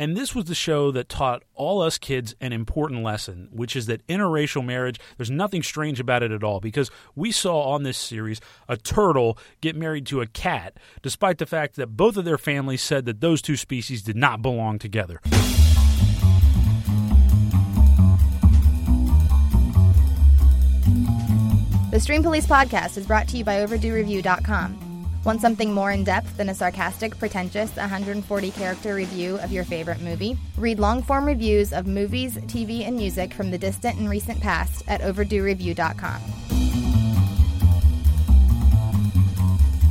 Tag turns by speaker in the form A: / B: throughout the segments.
A: And this was the show that taught all us kids an important lesson, which is that interracial marriage, there's nothing strange about it at all because we saw on this series a turtle get married to a cat, despite the fact that both of their families said that those two species did not belong together.
B: The Stream Police podcast is brought to you by OverdueReview.com. Want something more in depth than a sarcastic, pretentious 140 character review of your favorite movie? Read long form reviews of movies, TV, and music from the distant and recent past at OverdueReview.com.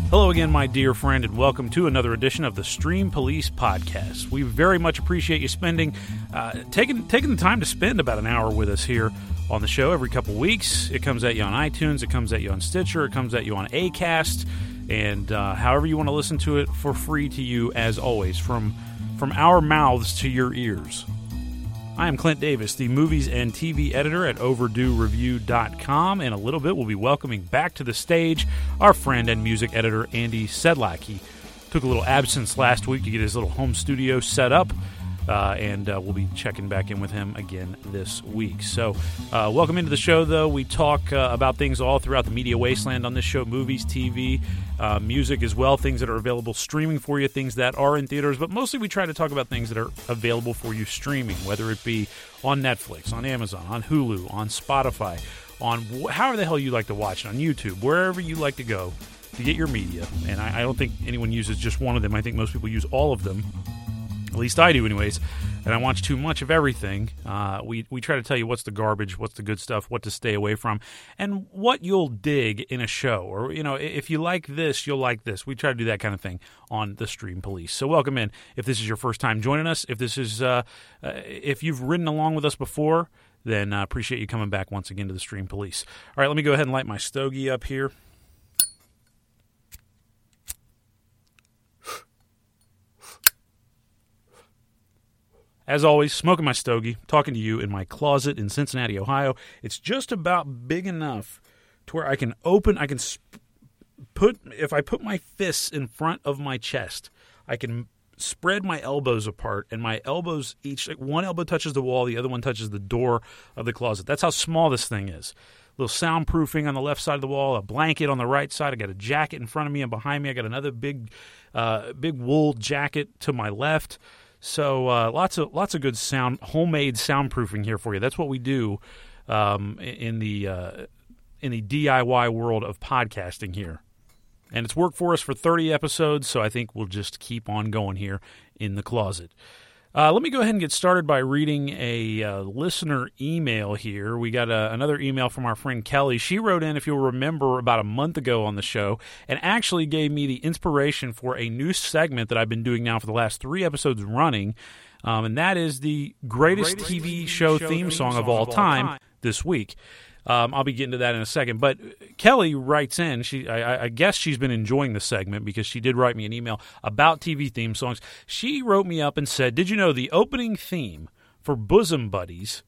A: Hello again, my dear friend, and welcome to another edition of the Stream Police Podcast. We very much appreciate you spending, uh, taking taking the time to spend about an hour with us here on the show every couple weeks. It comes at you on iTunes, it comes at you on Stitcher, it comes at you on Acast, and uh, however you want to listen to it for free to you, as always, from from our mouths to your ears. I am Clint Davis, the movies and TV editor at OverdueReview.com. In a little bit, we'll be welcoming back to the stage our friend and music editor, Andy Sedlak. He took a little absence last week to get his little home studio set up. Uh, and uh, we'll be checking back in with him again this week. So, uh, welcome into the show, though. We talk uh, about things all throughout the media wasteland on this show movies, TV, uh, music as well, things that are available streaming for you, things that are in theaters, but mostly we try to talk about things that are available for you streaming, whether it be on Netflix, on Amazon, on Hulu, on Spotify, on wh- however the hell you like to watch it, on YouTube, wherever you like to go to get your media. And I, I don't think anyone uses just one of them. I think most people use all of them. At least I do, anyways. And I watch too much of everything. Uh, we we try to tell you what's the garbage, what's the good stuff, what to stay away from, and what you'll dig in a show. Or you know, if you like this, you'll like this. We try to do that kind of thing on the Stream Police. So welcome in. If this is your first time joining us, if this is uh, uh, if you've ridden along with us before, then uh, appreciate you coming back once again to the Stream Police. All right, let me go ahead and light my stogie up here. As always, smoking my stogie, talking to you in my closet in Cincinnati, Ohio. It's just about big enough to where I can open, I can sp- put, if I put my fists in front of my chest, I can spread my elbows apart, and my elbows each, like one elbow touches the wall, the other one touches the door of the closet. That's how small this thing is. Little soundproofing on the left side of the wall, a blanket on the right side. I got a jacket in front of me, and behind me, I got another big, uh, big wool jacket to my left. So uh, lots of lots of good sound, homemade soundproofing here for you. That's what we do um, in the uh, in the DIY world of podcasting here, and it's worked for us for 30 episodes. So I think we'll just keep on going here in the closet. Uh, let me go ahead and get started by reading a uh, listener email here. We got a, another email from our friend Kelly. She wrote in, if you'll remember, about a month ago on the show and actually gave me the inspiration for a new segment that I've been doing now for the last three episodes running. Um, and that is the greatest, greatest TV, TV, show, theme, theme song, song of all time, time this week. Um, I'll be getting to that in a second. But Kelly writes in. She, I, I, guess she's been enjoying the segment because she did write me an email about TV theme songs. She wrote me up and said, "Did you know the opening theme for Bosom Buddies,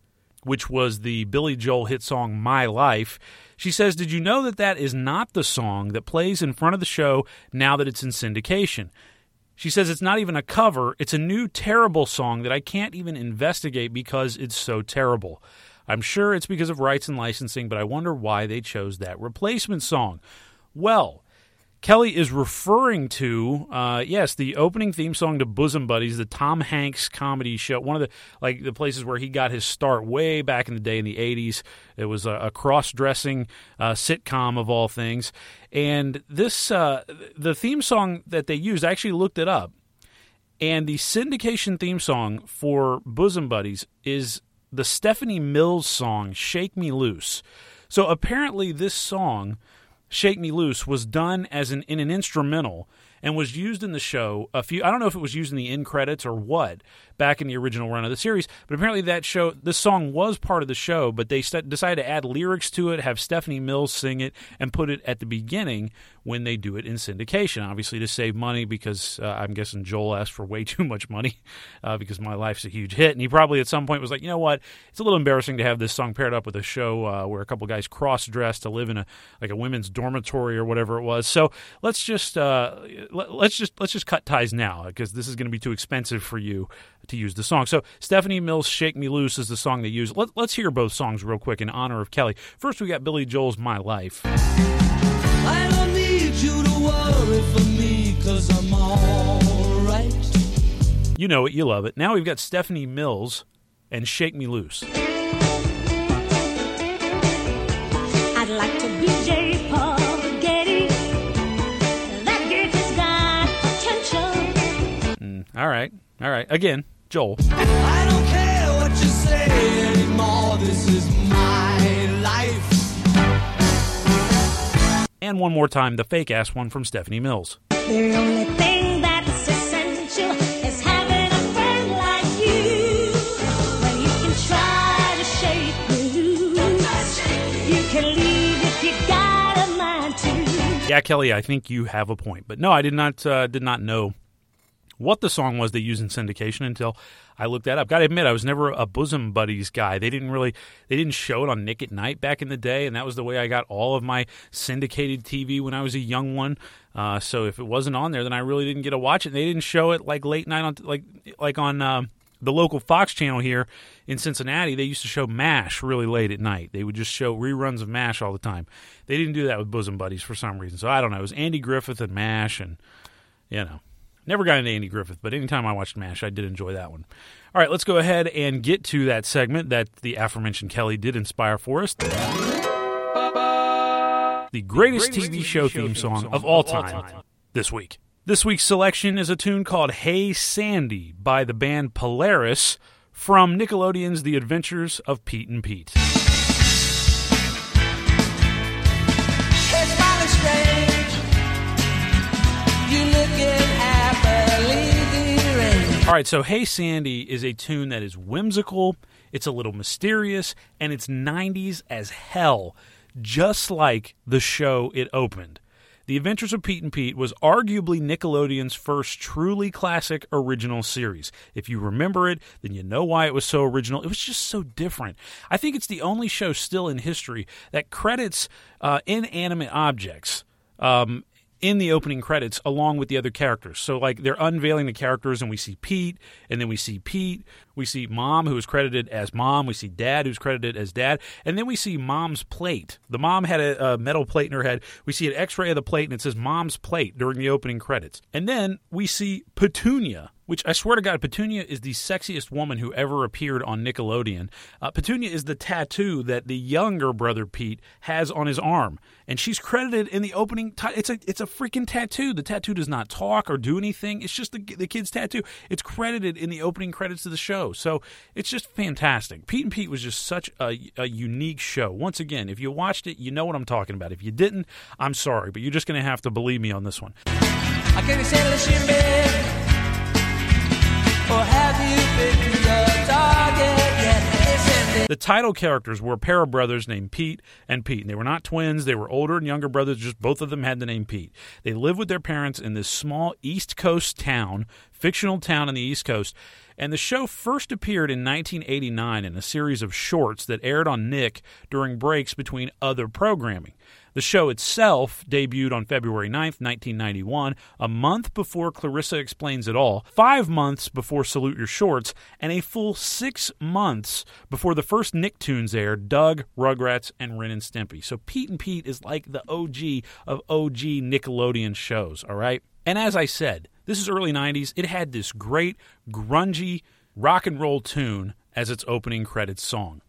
A: which was the Billy Joel hit song My Life?" She says, "Did you know that that is not the song that plays in front of the show now that it's in syndication?" She says it's not even a cover, it's a new terrible song that I can't even investigate because it's so terrible. I'm sure it's because of rights and licensing, but I wonder why they chose that replacement song. Well, Kelly is referring to, uh, yes, the opening theme song to Bosom Buddies, the Tom Hanks comedy show. One of the like the places where he got his start way back in the day in the '80s. It was a, a cross-dressing uh, sitcom of all things, and this uh, the theme song that they used. I actually looked it up, and the syndication theme song for Bosom Buddies is the Stephanie Mills song "Shake Me Loose." So apparently, this song Shake Me Loose was done as an in an instrumental and was used in the show a few I don't know if it was used in the end credits or what back in the original run of the series. But apparently that show this song was part of the show but they st- decided to add lyrics to it have Stephanie Mills sing it and put it at the beginning when they do it in syndication obviously to save money because uh, I'm guessing Joel asked for way too much money uh, because my life's a huge hit. And he probably at some point was like you know what? It's a little embarrassing to have this song paired up with a show uh, where a couple guys cross dressed to live in a like a women's dormitory or whatever it was. So let's just uh, let's just let's just cut ties now because this is going to be too expensive for you to use the song. So Stephanie Mills' "Shake Me Loose" is the song they use. Let, us hear both songs real quick in honor of Kelly. First, we got Billy Joel's "My Life." I don't need you to worry for me because I'm all right. You know it, you love it. Now we've got Stephanie Mills and "Shake Me Loose." I'd like to be J. Paul. Mm, all right. All right. Again, Joel. I don't care what you say anymore. This is my life. And one more time, the fake ass one from Stephanie Mills. The only thing that's essential is having a friend like you. When you can try to shake loose, you can leave if you got a mind to. Yeah, Kelly, I think you have a point. But no, I did not uh, did not know what the song was they used in syndication until I looked that up. Got to admit, I was never a Bosom Buddies guy. They didn't really, they didn't show it on Nick at Night back in the day, and that was the way I got all of my syndicated TV when I was a young one. Uh, so if it wasn't on there, then I really didn't get to watch it. And They didn't show it like late night on, like like on. Uh, the local Fox channel here in Cincinnati, they used to show MASH really late at night. They would just show reruns of MASH all the time. They didn't do that with Bosom Buddies for some reason. So I don't know. It was Andy Griffith and MASH, and, you know, Never got into Andy Griffith, but anytime I watched MASH, I did enjoy that one. All right, let's go ahead and get to that segment that the aforementioned Kelly did inspire for us. The greatest, TV, show, theme song, of all time this week. This week's selection is a tune called Hey Sandy by the band Polaris from Nickelodeon's The Adventures of Pete and Pete. All right, so Hey Sandy is a tune that is whimsical, it's a little mysterious, and it's 90s as hell, just like the show it opened. The Adventures of Pete and Pete was arguably Nickelodeon's first truly classic original series. If you remember it, then you know why it was so original. It was just so different. I think it's the only show still in history that credits uh, inanimate objects um, in the opening credits along with the other characters. So like they're unveiling the characters and we see Pete and then we see Pete, we see mom who is credited as mom, we see dad who's credited as dad, and then we see mom's plate. The mom had a, a metal plate in her head. We see an x-ray of the plate and it says mom's plate during the opening credits. And then we see Petunia which I swear to God, Petunia is the sexiest woman who ever appeared on Nickelodeon. Uh, Petunia is the tattoo that the younger brother Pete has on his arm, and she's credited in the opening. T- it's a it's a freaking tattoo. The tattoo does not talk or do anything. It's just the the kid's tattoo. It's credited in the opening credits of the show, so it's just fantastic. Pete and Pete was just such a, a unique show. Once again, if you watched it, you know what I'm talking about. If you didn't, I'm sorry, but you're just going to have to believe me on this one. The title characters were a pair of brothers named Pete and Pete. And they were not twins. They were older and younger brothers. Just both of them had the name Pete. They lived with their parents in this small East Coast town, fictional town in the East Coast. And the show first appeared in 1989 in a series of shorts that aired on Nick during breaks between other programming. The show itself debuted on February 9th, 1991, a month before Clarissa Explains It All, five months before Salute Your Shorts, and a full six months before the first Nicktoons aired Doug, Rugrats, and Ren and Stimpy. So Pete and Pete is like the OG of OG Nickelodeon shows, all right? And as I said, this is early 90s. It had this great, grungy rock and roll tune as its opening credits song.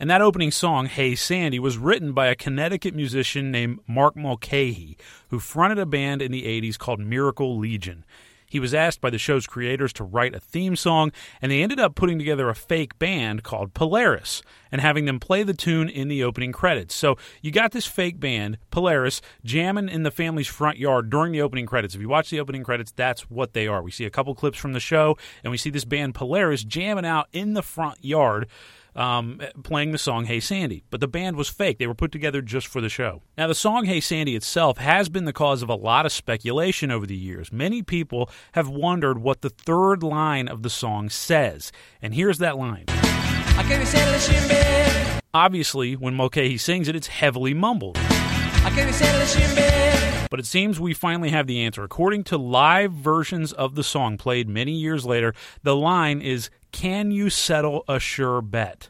A: And that opening song, Hey Sandy, was written by a Connecticut musician named Mark Mulcahy, who fronted a band in the 80s called Miracle Legion. He was asked by the show's creators to write a theme song, and they ended up putting together a fake band called Polaris and having them play the tune in the opening credits. So you got this fake band, Polaris, jamming in the family's front yard during the opening credits. If you watch the opening credits, that's what they are. We see a couple clips from the show, and we see this band Polaris jamming out in the front yard um, playing the song Hey Sandy. But the band was fake. They were put together just for the show. Now, the song Hey Sandy itself has been the cause of a lot of speculation over the years. Many people have wondered what the third line of the song says. And here's that line. Obviously, when Mulcahy sings it, it's heavily mumbled. But it seems we finally have the answer. According to live versions of the song played many years later, the line is Can you settle a sure bet?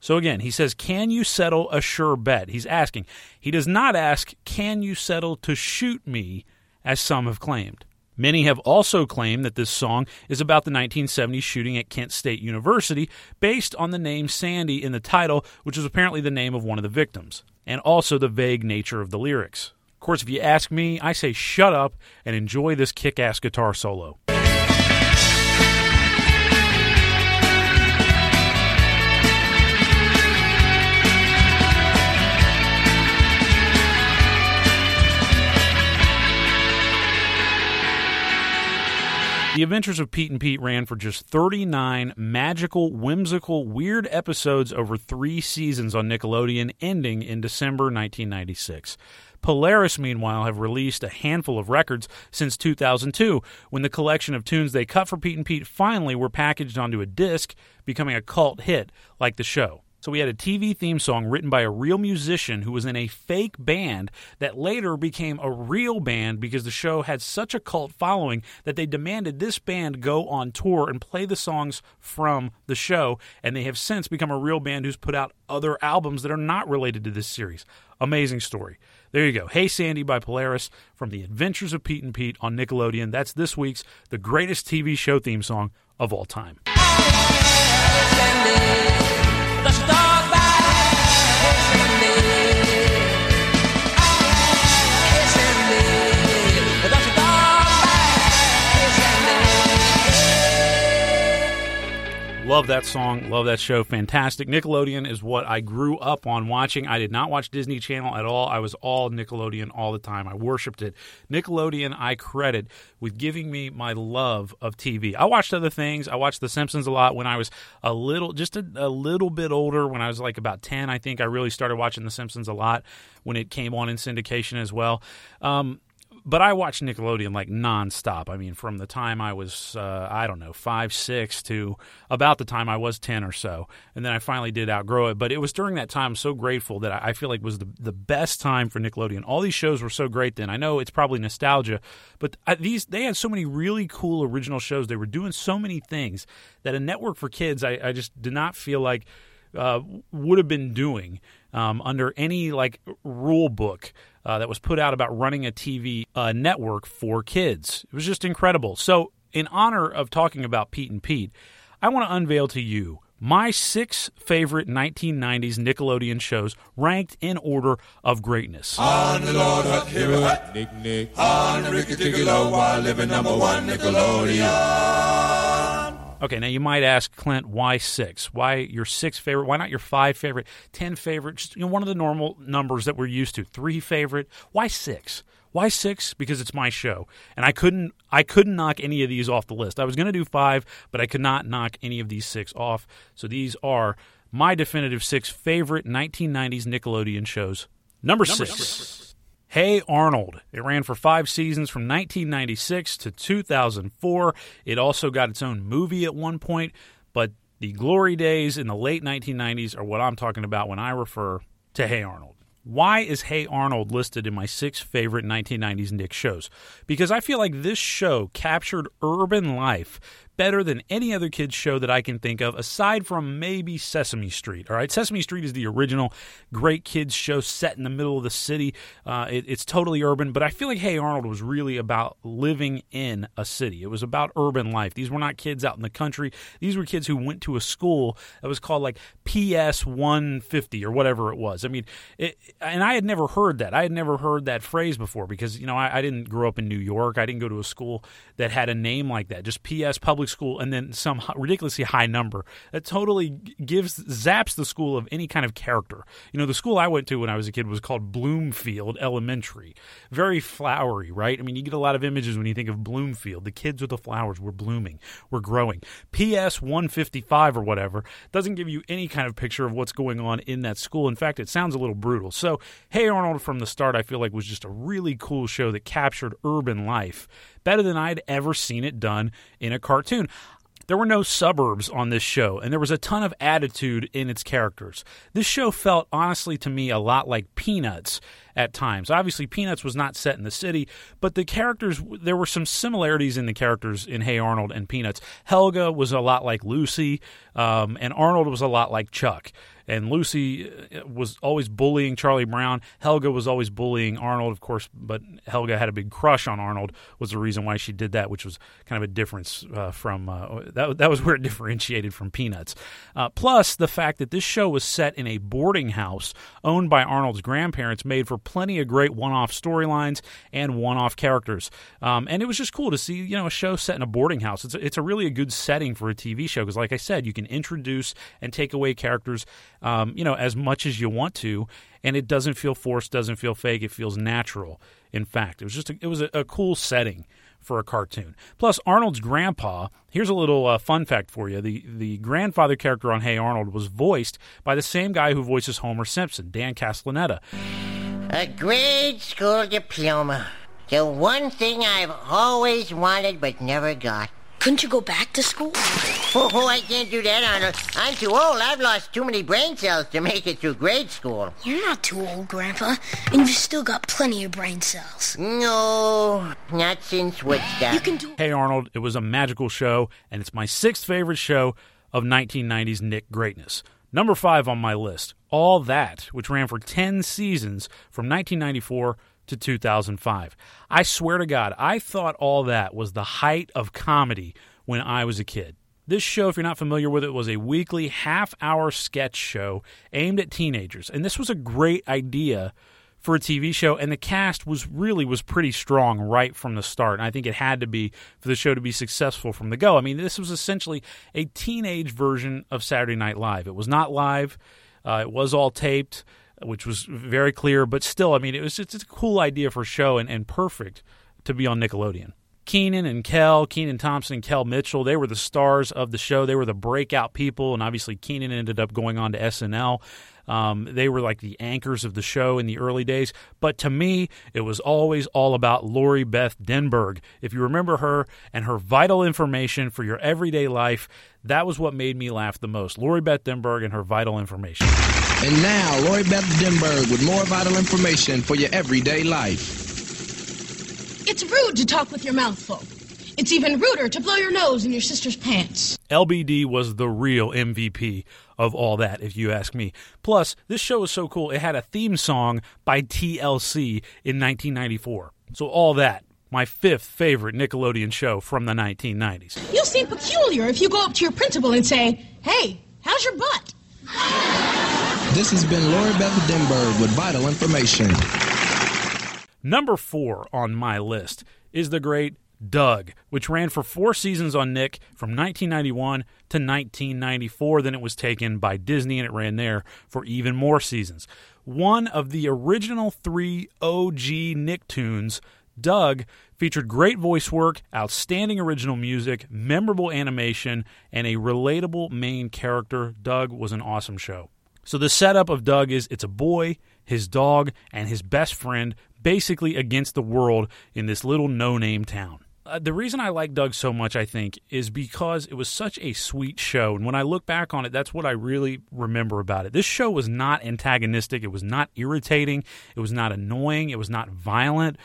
A: So again, he says, Can you settle a sure bet? He's asking. He does not ask, Can you settle to shoot me, as some have claimed. Many have also claimed that this song is about the 1970 shooting at Kent State University, based on the name Sandy in the title, which is apparently the name of one of the victims, and also the vague nature of the lyrics. Of course, if you ask me, I say shut up and enjoy this kick ass guitar solo. The Adventures of Pete and Pete ran for just 39 magical, whimsical, weird episodes over three seasons on Nickelodeon, ending in December 1996. Polaris, meanwhile, have released a handful of records since 2002, when the collection of tunes they cut for Pete and Pete finally were packaged onto a disc, becoming a cult hit like the show. So we had a TV theme song written by a real musician who was in a fake band that later became a real band because the show had such a cult following that they demanded this band go on tour and play the songs from the show. And they have since become a real band who's put out other albums that are not related to this series. Amazing story. There you go. Hey Sandy by Polaris from The Adventures of Pete and Pete on Nickelodeon. That's this week's the greatest TV show theme song of all time. Love that song. Love that show. Fantastic. Nickelodeon is what I grew up on watching. I did not watch Disney Channel at all. I was all Nickelodeon all the time. I worshiped it. Nickelodeon, I credit with giving me my love of TV. I watched other things. I watched The Simpsons a lot when I was a little, just a, a little bit older. When I was like about 10, I think I really started watching The Simpsons a lot when it came on in syndication as well. Um, but I watched Nickelodeon like nonstop. I mean, from the time I was, uh, I don't know, five, six to about the time I was 10 or so. And then I finally did outgrow it. But it was during that time I'm so grateful that I feel like was the, the best time for Nickelodeon. All these shows were so great then. I know it's probably nostalgia, but these they had so many really cool original shows. They were doing so many things that a network for kids, I, I just did not feel like uh, would have been doing um, under any like rule book uh, that was put out about running a TV uh, network for kids. It was just incredible. So, in honor of talking about Pete and Pete, I want to unveil to you my six favorite 1990s Nickelodeon shows ranked in order of greatness. On the Lord, Nick, Nick. On the Ricky while living number one Nickelodeon. Okay, now you might ask Clint, why six? Why your six favorite? Why not your five favorite, ten favorite? Just you know, one of the normal numbers that we're used to. Three favorite. Why six? Why six? Because it's my show, and I couldn't I couldn't knock any of these off the list. I was going to do five, but I could not knock any of these six off. So these are my definitive six favorite 1990s Nickelodeon shows. Number, Number six. six. Hey Arnold. It ran for five seasons from 1996 to 2004. It also got its own movie at one point, but the glory days in the late 1990s are what I'm talking about when I refer to Hey Arnold. Why is Hey Arnold listed in my six favorite 1990s Nick shows? Because I feel like this show captured urban life better than any other kids show that I can think of, aside from maybe Sesame Street. All right, Sesame Street is the original great kids show set in the middle of the city. Uh, it, it's totally urban, but I feel like Hey Arnold was really about living in a city. It was about urban life. These were not kids out in the country. These were kids who went to a school that was called like PS 150 or whatever it was. I mean, it, and I had never heard that. I had never heard that phrase before because you know I, I didn't grow up in New York. I didn't go to a school that had a name like that. Just PS Public School and then some ridiculously high number. That totally gives zaps the school of any kind of character. You know, the school I went to when I was a kid was called Bloomfield Elementary. Very flowery, right? I mean, you get a lot of images when you think of Bloomfield. The kids with the flowers were blooming, were growing. PS 155 or whatever doesn't give you any kind of picture of what's going on in that school. In fact, it sounds a little brutal. So, Hey Arnold from the start, I feel like was just a really cool show that captured urban life better than I'd ever seen it done in a cartoon. There were no suburbs on this show, and there was a ton of attitude in its characters. This show felt, honestly, to me, a lot like Peanuts at times. Obviously, Peanuts was not set in the city, but the characters, there were some similarities in the characters in Hey Arnold and Peanuts. Helga was a lot like Lucy, um, and Arnold was a lot like Chuck and Lucy uh, was always bullying Charlie Brown. Helga was always bullying Arnold, of course, but Helga had a big crush on Arnold. Was the reason why she did that, which was kind of a difference uh, from uh, that. That was where it differentiated from Peanuts. Uh, plus, the fact that this show was set in a boarding house owned by Arnold's grandparents made for plenty of great one-off storylines and one-off characters. Um, and it was just cool to see, you know, a show set in a boarding house. It's a, it's a really a good setting for a TV show because, like I said, you can introduce and take away characters um, you know, as much as you want to, and it doesn't feel forced, doesn't feel fake. It feels natural. In fact, it was just a, it was a, a cool setting for a cartoon. Plus, Arnold's grandpa. Here's a little uh, fun fact for you: the the grandfather character on Hey Arnold was voiced by the same guy who voices Homer Simpson, Dan Castellaneta.
C: A grade school diploma. The one thing I've always wanted but never got.
D: Couldn't you go back to school?
C: Oh, oh, I can't do that, Arnold. I'm too old. I've lost too many brain cells to make it through grade school.
D: You're not too old, Grandpa, and you've still got plenty of brain cells.
C: No, not since Woodstock.
D: You can do.
A: Hey Arnold, it was a magical show, and it's my sixth favorite show of 1990s Nick greatness. Number five on my list, All That, which ran for 10 seasons from 1994 to 2005. I swear to God, I thought all that was the height of comedy when I was a kid. This show, if you're not familiar with it, was a weekly half hour sketch show aimed at teenagers. And this was a great idea for a TV show and the cast was really was pretty strong right from the start. And I think it had to be for the show to be successful from the go. I mean, this was essentially a teenage version of Saturday Night Live. It was not live. Uh, it was all taped which was very clear, but still, I mean, it was just a cool idea for a show and, and perfect to be on Nickelodeon. Kenan and Kel, Kenan Thompson and Kel Mitchell, they were the stars of the show. They were the breakout people, and obviously Kenan ended up going on to SNL. Um, they were like the anchors of the show in the early days. But to me, it was always all about Lori Beth Denberg. If you remember her and her vital information for your everyday life, that was what made me laugh the most. Lori Beth Denberg and her vital information.
E: And now, Lori Beth Denberg with more vital information for your everyday life.
F: It's rude to talk with your mouth full. It's even ruder to blow your nose in your sister's pants.
A: LBD was the real MVP of all that, if you ask me. Plus, this show is so cool, it had a theme song by TLC in 1994. So, all that, my fifth favorite Nickelodeon show from the 1990s.
F: You'll seem peculiar if you go up to your principal and say, Hey, how's your butt?
E: This has been Lori Beth Denberg with vital information.
A: Number four on my list is the great Doug, which ran for four seasons on Nick from 1991 to 1994. Then it was taken by Disney and it ran there for even more seasons. One of the original three OG Nicktoons, Doug featured great voice work, outstanding original music, memorable animation, and a relatable main character. Doug was an awesome show. So the setup of Doug is it's a boy, his dog, and his best friend basically against the world in this little no name town. Uh, the reason I like Doug so much, I think, is because it was such a sweet show. And when I look back on it, that's what I really remember about it. This show was not antagonistic, it was not irritating, it was not annoying, it was not violent.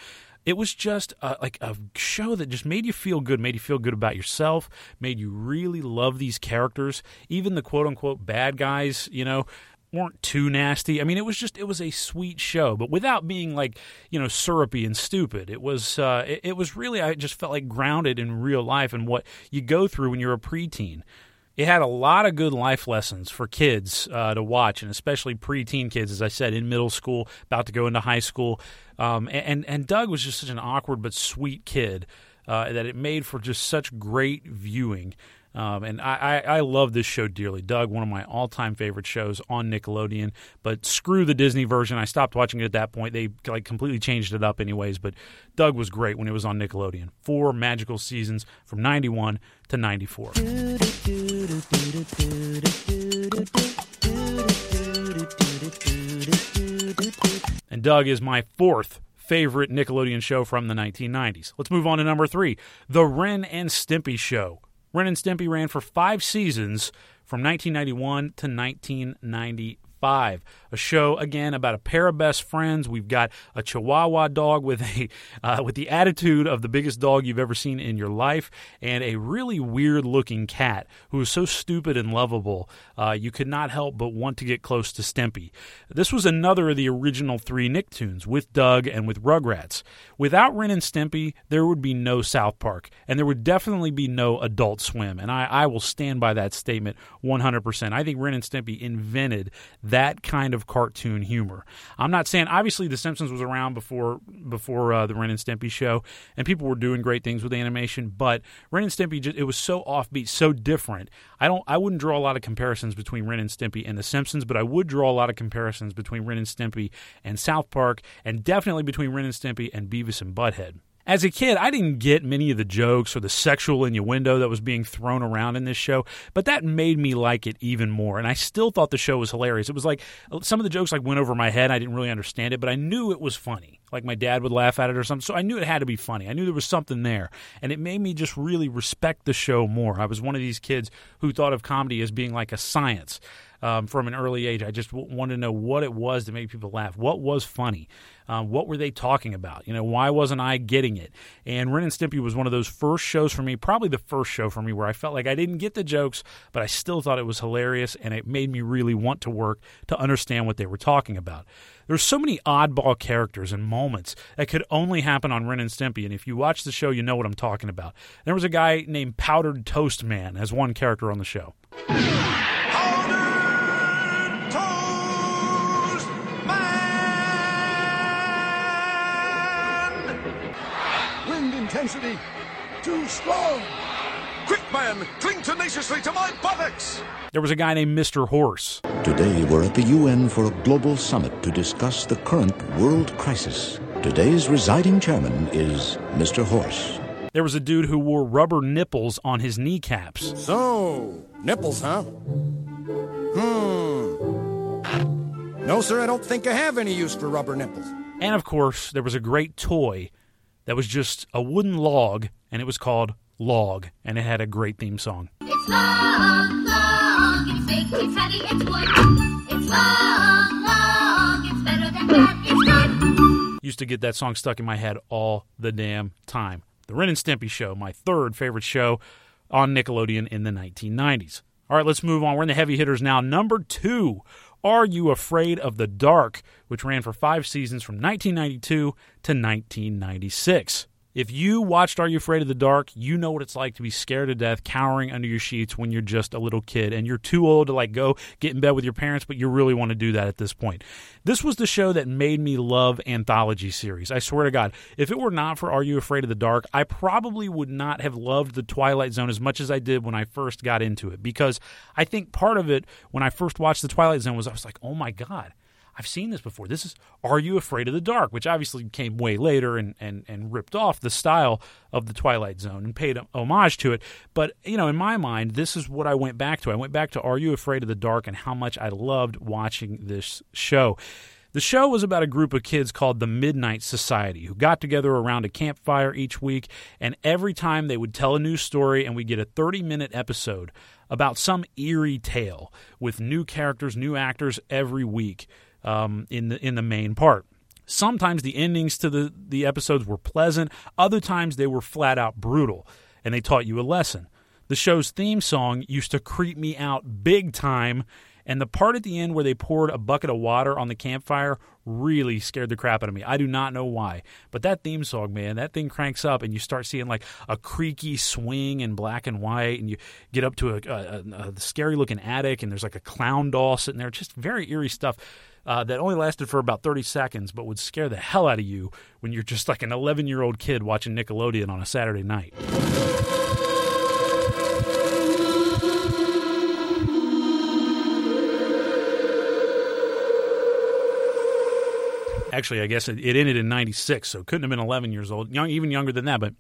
A: It was just a, like a show that just made you feel good, made you feel good about yourself, made you really love these characters. Even the quote unquote bad guys, you know, weren't too nasty. I mean, it was just it was a sweet show, but without being like you know syrupy and stupid. It was uh, it, it was really I just felt like grounded in real life and what you go through when you're a preteen. It had a lot of good life lessons for kids uh, to watch, and especially preteen kids, as I said, in middle school, about to go into high school. Um, and and Doug was just such an awkward but sweet kid uh, that it made for just such great viewing. Um, and I, I, I, love this show dearly. Doug, one of my all time favorite shows on Nickelodeon. But screw the Disney version. I stopped watching it at that point. They like completely changed it up, anyways. But Doug was great when it was on Nickelodeon. Four magical seasons from 91 to 94. And Doug is my fourth favorite Nickelodeon show from the 1990s. Let's move on to number three The Ren and Stimpy Show. Ren and Stimpy ran for five seasons from 1991 to 1995 five. A show again about a pair of best friends. We've got a Chihuahua dog with a uh, with the attitude of the biggest dog you've ever seen in your life, and a really weird looking cat who is so stupid and lovable. Uh, you could not help but want to get close to Stimpy. This was another of the original three Nicktoons with Doug and with Rugrats. Without Ren and Stimpy, there would be no South Park, and there would definitely be no Adult Swim. And I, I will stand by that statement 100%. I think Ren and Stimpy invented that kind of cartoon humor. I'm not saying obviously The Simpsons was around before before uh, the Ren and Stimpy show, and people were doing great things with animation, but Ren and Stimpy just, it was so offbeat, so different. I don't I wouldn't draw a lot of comparisons between Ren and Stimpy and The Simpsons, but I would draw a lot of comparisons between Ren and Stimpy and South Park, and definitely between Ren and Stimpy and Beavis and Butthead. As a kid, I didn't get many of the jokes or the sexual innuendo that was being thrown around in this show, but that made me like it even more. And I still thought the show was hilarious. It was like some of the jokes like went over my head. I didn't really understand it, but I knew it was funny. Like my dad would laugh at it or something. So I knew it had to be funny. I knew there was something there. And it made me just really respect the show more. I was one of these kids who thought of comedy as being like a science um, from an early age. I just w- wanted to know what it was to make people laugh. What was funny? Um, what were they talking about? You know, why wasn't I getting it? And Ren and Stimpy was one of those first shows for me, probably the first show for me where I felt like I didn't get the jokes, but I still thought it was hilarious, and it made me really want to work to understand what they were talking about. There's so many oddball characters and moments that could only happen on Ren and Stimpy, and if you watch the show, you know what I'm talking about. There was a guy named Powdered Toast Man as one character on the show.
G: Intensity. Too strong. Quick, man, cling tenaciously to my buttocks.
A: There was a guy named Mr. Horse.
H: Today, we're at the UN for a global summit to discuss the current world crisis. Today's residing chairman is Mr. Horse.
A: There was a dude who wore rubber nipples on his kneecaps.
I: So, nipples, huh? Hmm. No, sir, I don't think I have any use for rubber nipples.
A: And of course, there was a great toy that was just a wooden log, and it was called Log, and it had a great theme song.
J: It's long, long, it's big, it's heavy, it's wood. It's long, long, it's better than that, it's good.
A: Used to get that song stuck in my head all the damn time. The Ren and Stimpy Show, my third favorite show on Nickelodeon in the 1990s. All right, let's move on. We're in the heavy hitters now. Number two are You Afraid of the Dark, which ran for five seasons from 1992 to 1996. If you watched Are You Afraid of the Dark, you know what it's like to be scared to death, cowering under your sheets when you're just a little kid and you're too old to like go get in bed with your parents, but you really want to do that at this point. This was the show that made me love anthology series. I swear to God, if it were not for Are You Afraid of the Dark, I probably would not have loved The Twilight Zone as much as I did when I first got into it because I think part of it when I first watched The Twilight Zone was I was like, oh my God I've seen this before. This is Are You Afraid of the Dark, which obviously came way later and, and, and ripped off the style of the Twilight Zone and paid homage to it. But, you know, in my mind, this is what I went back to. I went back to Are You Afraid of the Dark and how much I loved watching this show. The show was about a group of kids called the Midnight Society who got together around a campfire each week, and every time they would tell a new story, and we'd get a 30 minute episode about some eerie tale with new characters, new actors every week um, in the in the main part. Sometimes the endings to the, the episodes were pleasant, other times they were flat out brutal, and they taught you a lesson. The show's theme song used to creep me out big time, and the part at the end where they poured a bucket of water on the campfire really scared the crap out of me. I do not know why, but that theme song, man, that thing cranks up, and you start seeing like a creaky swing in black and white, and you get up to a, a, a scary looking attic, and there's like a clown doll sitting there. Just very eerie stuff. Uh, that only lasted for about 30 seconds, but would scare the hell out of you when you're just like an 11 year old kid watching Nickelodeon on a Saturday night. Actually, I guess it, it ended in 96, so couldn't have been 11 years old, young, even younger than that, but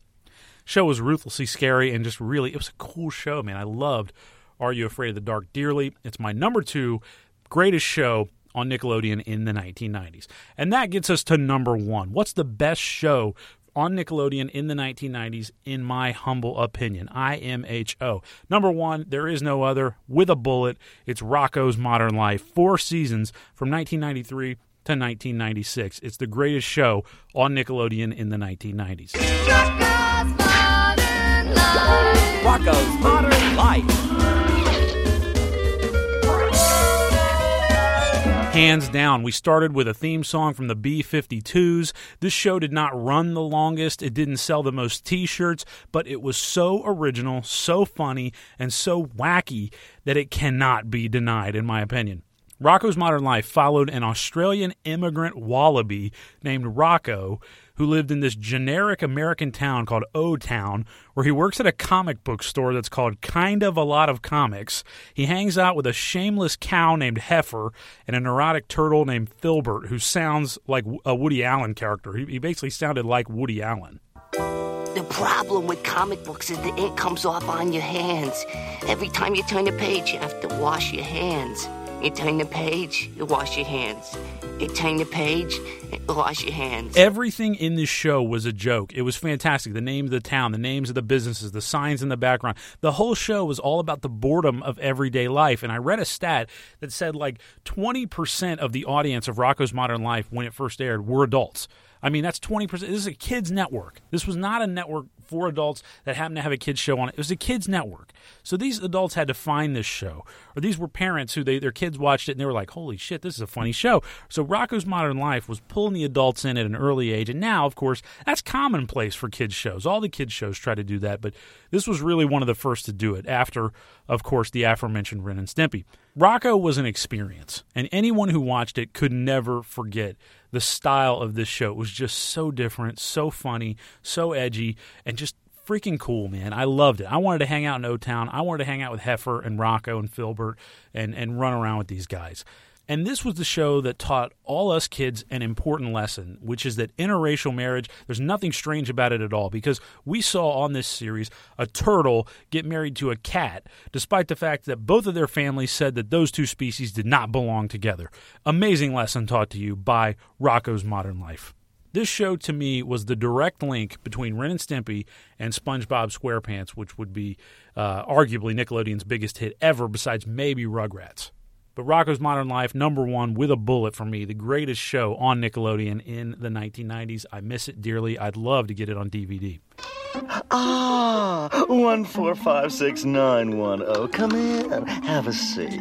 A: show was ruthlessly scary and just really, it was a cool show, man. I loved Are You Afraid of the Dark dearly. It's my number two greatest show on Nickelodeon in the 1990s. And that gets us to number one. What's the best show on Nickelodeon in the 1990s, in my humble opinion? IMHO. Number one, there is no other. With a bullet, it's Rocko's Modern Life. Four seasons from 1993 to 1996. It's the greatest show on Nickelodeon in the 1990s.
K: Rocko's Modern Life.
A: Hands down, we started with a theme song from the B 52s. This show did not run the longest, it didn't sell the most t shirts, but it was so original, so funny, and so wacky that it cannot be denied, in my opinion. Rocko's Modern Life followed an Australian immigrant wallaby named Rocko who lived in this generic American town called O Town, where he works at a comic book store that's called Kind of a Lot of Comics. He hangs out with a shameless cow named Heifer and a neurotic turtle named Filbert, who sounds like a Woody Allen character. He, he basically sounded like Woody Allen.
L: The problem with comic books is the ink comes off on your hands. Every time you turn a page, you have to wash your hands. You turn the page, you wash your hands. You turn the page, you wash your hands.
A: Everything in this show was a joke. It was fantastic. The name of the town, the names of the businesses, the signs in the background. The whole show was all about the boredom of everyday life. And I read a stat that said like 20% of the audience of Rocko's Modern Life when it first aired were adults. I mean, that's 20%. This is a kids' network. This was not a network for adults that happened to have a kids' show on it. It was a kids' network. So these adults had to find this show. Or these were parents who they, their kids watched it and they were like, holy shit, this is a funny show. So Rocko's Modern Life was pulling the adults in at an early age. And now, of course, that's commonplace for kids' shows. All the kids' shows try to do that. But this was really one of the first to do it after, of course, the aforementioned Ren and Stimpy. Rocko was an experience. And anyone who watched it could never forget the style of this show. It was just so different, so funny, so edgy, and just freaking cool, man. I loved it. I wanted to hang out in O Town. I wanted to hang out with Heifer and Rocko and Filbert and, and run around with these guys. And this was the show that taught all us kids an important lesson, which is that interracial marriage, there's nothing strange about it at all because we saw on this series a turtle get married to a cat, despite the fact that both of their families said that those two species did not belong together. Amazing lesson taught to you by Rocko's Modern Life. This show to me was the direct link between Ren and Stimpy and SpongeBob SquarePants, which would be uh, arguably Nickelodeon's biggest hit ever, besides maybe Rugrats. But Rocko's Modern Life, number one with a bullet for me, the greatest show on Nickelodeon in the 1990s. I miss it dearly. I'd love to get it on DVD.
M: Ah, one four five six nine one zero. Come in, have a seat.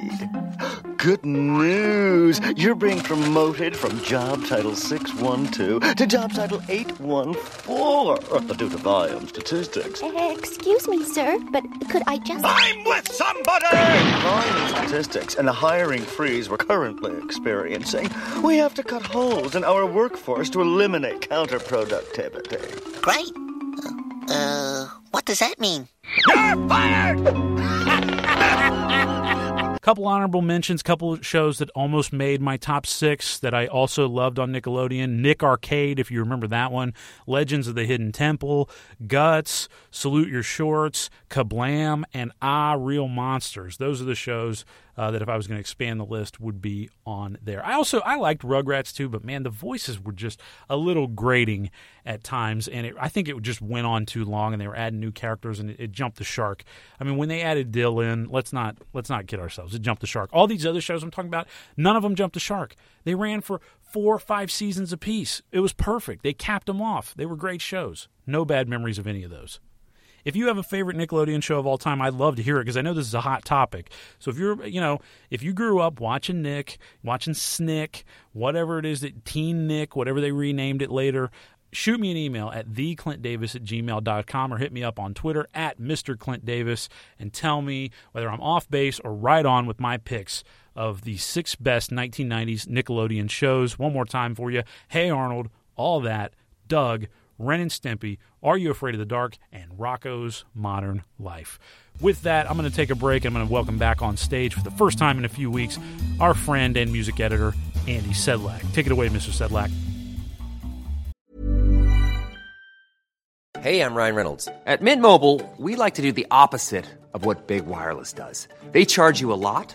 M: Good news! You're being promoted from job title six one two to job title eight one four due to volume statistics.
N: Uh, excuse me, sir, but could I just.
M: I'm with somebody! Volume statistics and the hiring freeze we're currently experiencing. We have to cut holes in our workforce to eliminate counterproductivity.
C: Great. Uh, what does that mean?
M: You're fired!
A: couple honorable mentions, couple shows that almost made my top six that I also loved on Nickelodeon. Nick Arcade, if you remember that one. Legends of the Hidden Temple, Guts, Salute Your Shorts, Kablam, and Ah Real Monsters. Those are the shows uh, that if I was going to expand the list would be on there. I also I liked Rugrats too, but man, the voices were just a little grating at times, and it, I think it just went on too long, and they were adding new characters, and it, it jumped the shark. I mean, when they added Dill in, let's not let's not kid ourselves. It jumped the shark. All these other shows I'm talking about, none of them jumped the shark. They ran for four or five seasons apiece. It was perfect. They capped them off. They were great shows. No bad memories of any of those. If you have a favorite Nickelodeon show of all time, I'd love to hear it because I know this is a hot topic. So if you're, you know, if you grew up watching Nick, watching Snick, whatever it is that Teen Nick, whatever they renamed it later, shoot me an email at theclintdavis at gmail.com or hit me up on Twitter at Mr. Clint Davis and tell me whether I'm off base or right on with my picks of the six best 1990s Nickelodeon shows. One more time for you. Hey Arnold, all that, Doug, Ren and Stimpy, Are You Afraid of the Dark, and Rocko's Modern Life. With that, I'm going to take a break. I'm going to welcome back on stage for the first time in a few weeks our friend and music editor, Andy Sedlak. Take it away, Mr. Sedlak.
O: Hey, I'm Ryan Reynolds. At Mint Mobile, we like to do the opposite of what Big Wireless does. They charge you a lot,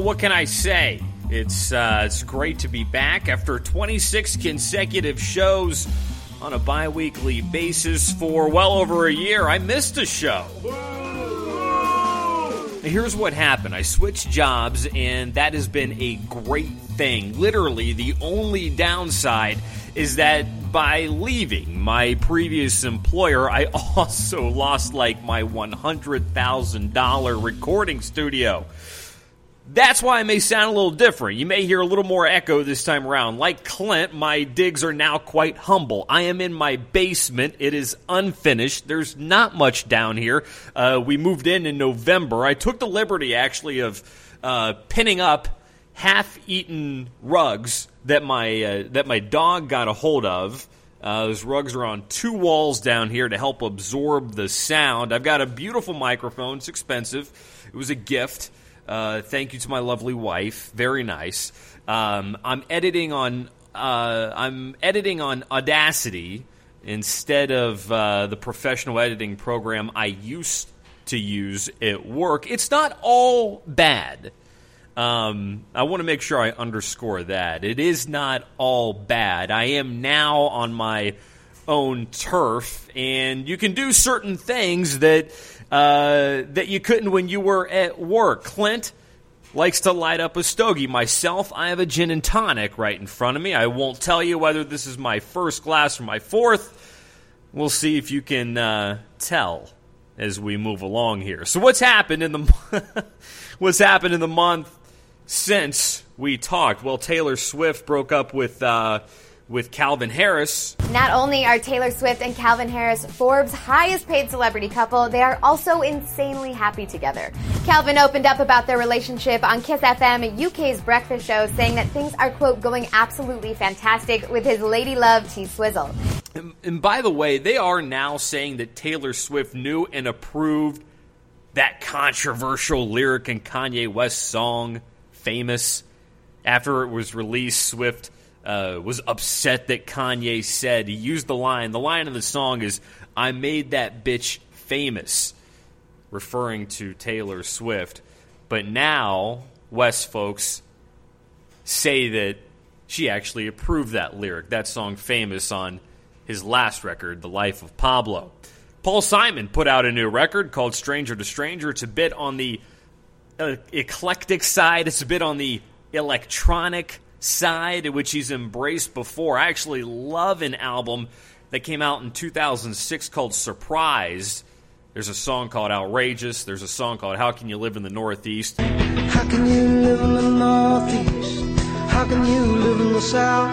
P: What can I say? It's uh, it's great to be back after 26 consecutive shows on a bi-weekly basis for well over a year. I missed a show. Here's what happened. I switched jobs and that has been a great thing. Literally, the only downside is that by leaving my previous employer, I also lost like my $100,000 recording studio. That's why I may sound a little different. You may hear a little more echo this time around. Like Clint, my digs are now quite humble. I am in my basement. It is unfinished. There's not much down here. Uh, we moved in in November. I took the liberty, actually, of uh, pinning up half-eaten rugs that my uh, that my dog got a hold of. Uh, those rugs are on two walls down here to help absorb the sound. I've got a beautiful microphone. It's expensive. It was a gift. Uh, thank you to my lovely wife. Very nice. Um, I'm editing on uh, I'm editing on Audacity instead of uh, the professional editing program I used to use at work. It's not all bad. Um, I want to make sure I underscore that it is not all bad. I am now on my own turf, and you can do certain things that uh, that you couldn't when you were at work. Clint likes to light up a stogie. Myself, I have a gin and tonic right in front of me. I won't tell you whether this is my first glass or my fourth. We'll see if you can uh, tell as we move along here. So, what's happened in the what's happened in the month since we talked? Well, Taylor Swift broke up with. Uh, with Calvin Harris.
B: Not only are Taylor Swift and Calvin Harris Forbes' highest paid celebrity couple, they are also insanely happy together. Calvin opened up about their relationship on Kiss FM, UK's breakfast show, saying that things are, quote, going absolutely fantastic with his lady love T Swizzle.
P: And, and by the way, they are now saying that Taylor Swift knew and approved that controversial lyric in Kanye West's song, Famous. After it was released, Swift uh, was upset that Kanye said he used the line. The line of the song is "I made that bitch famous," referring to Taylor Swift. But now West folks say that she actually approved that lyric, that song "Famous" on his last record, "The Life of Pablo." Paul Simon put out a new record called Stranger to Stranger. It's a bit on the uh, eclectic side, it's a bit on the electronic side, which he's embraced before. I actually love an album that came out in 2006 called Surprised. There's a song called Outrageous. There's a song called How Can You Live in the Northeast.
Q: How can you live in the Northeast? How can you live in the South?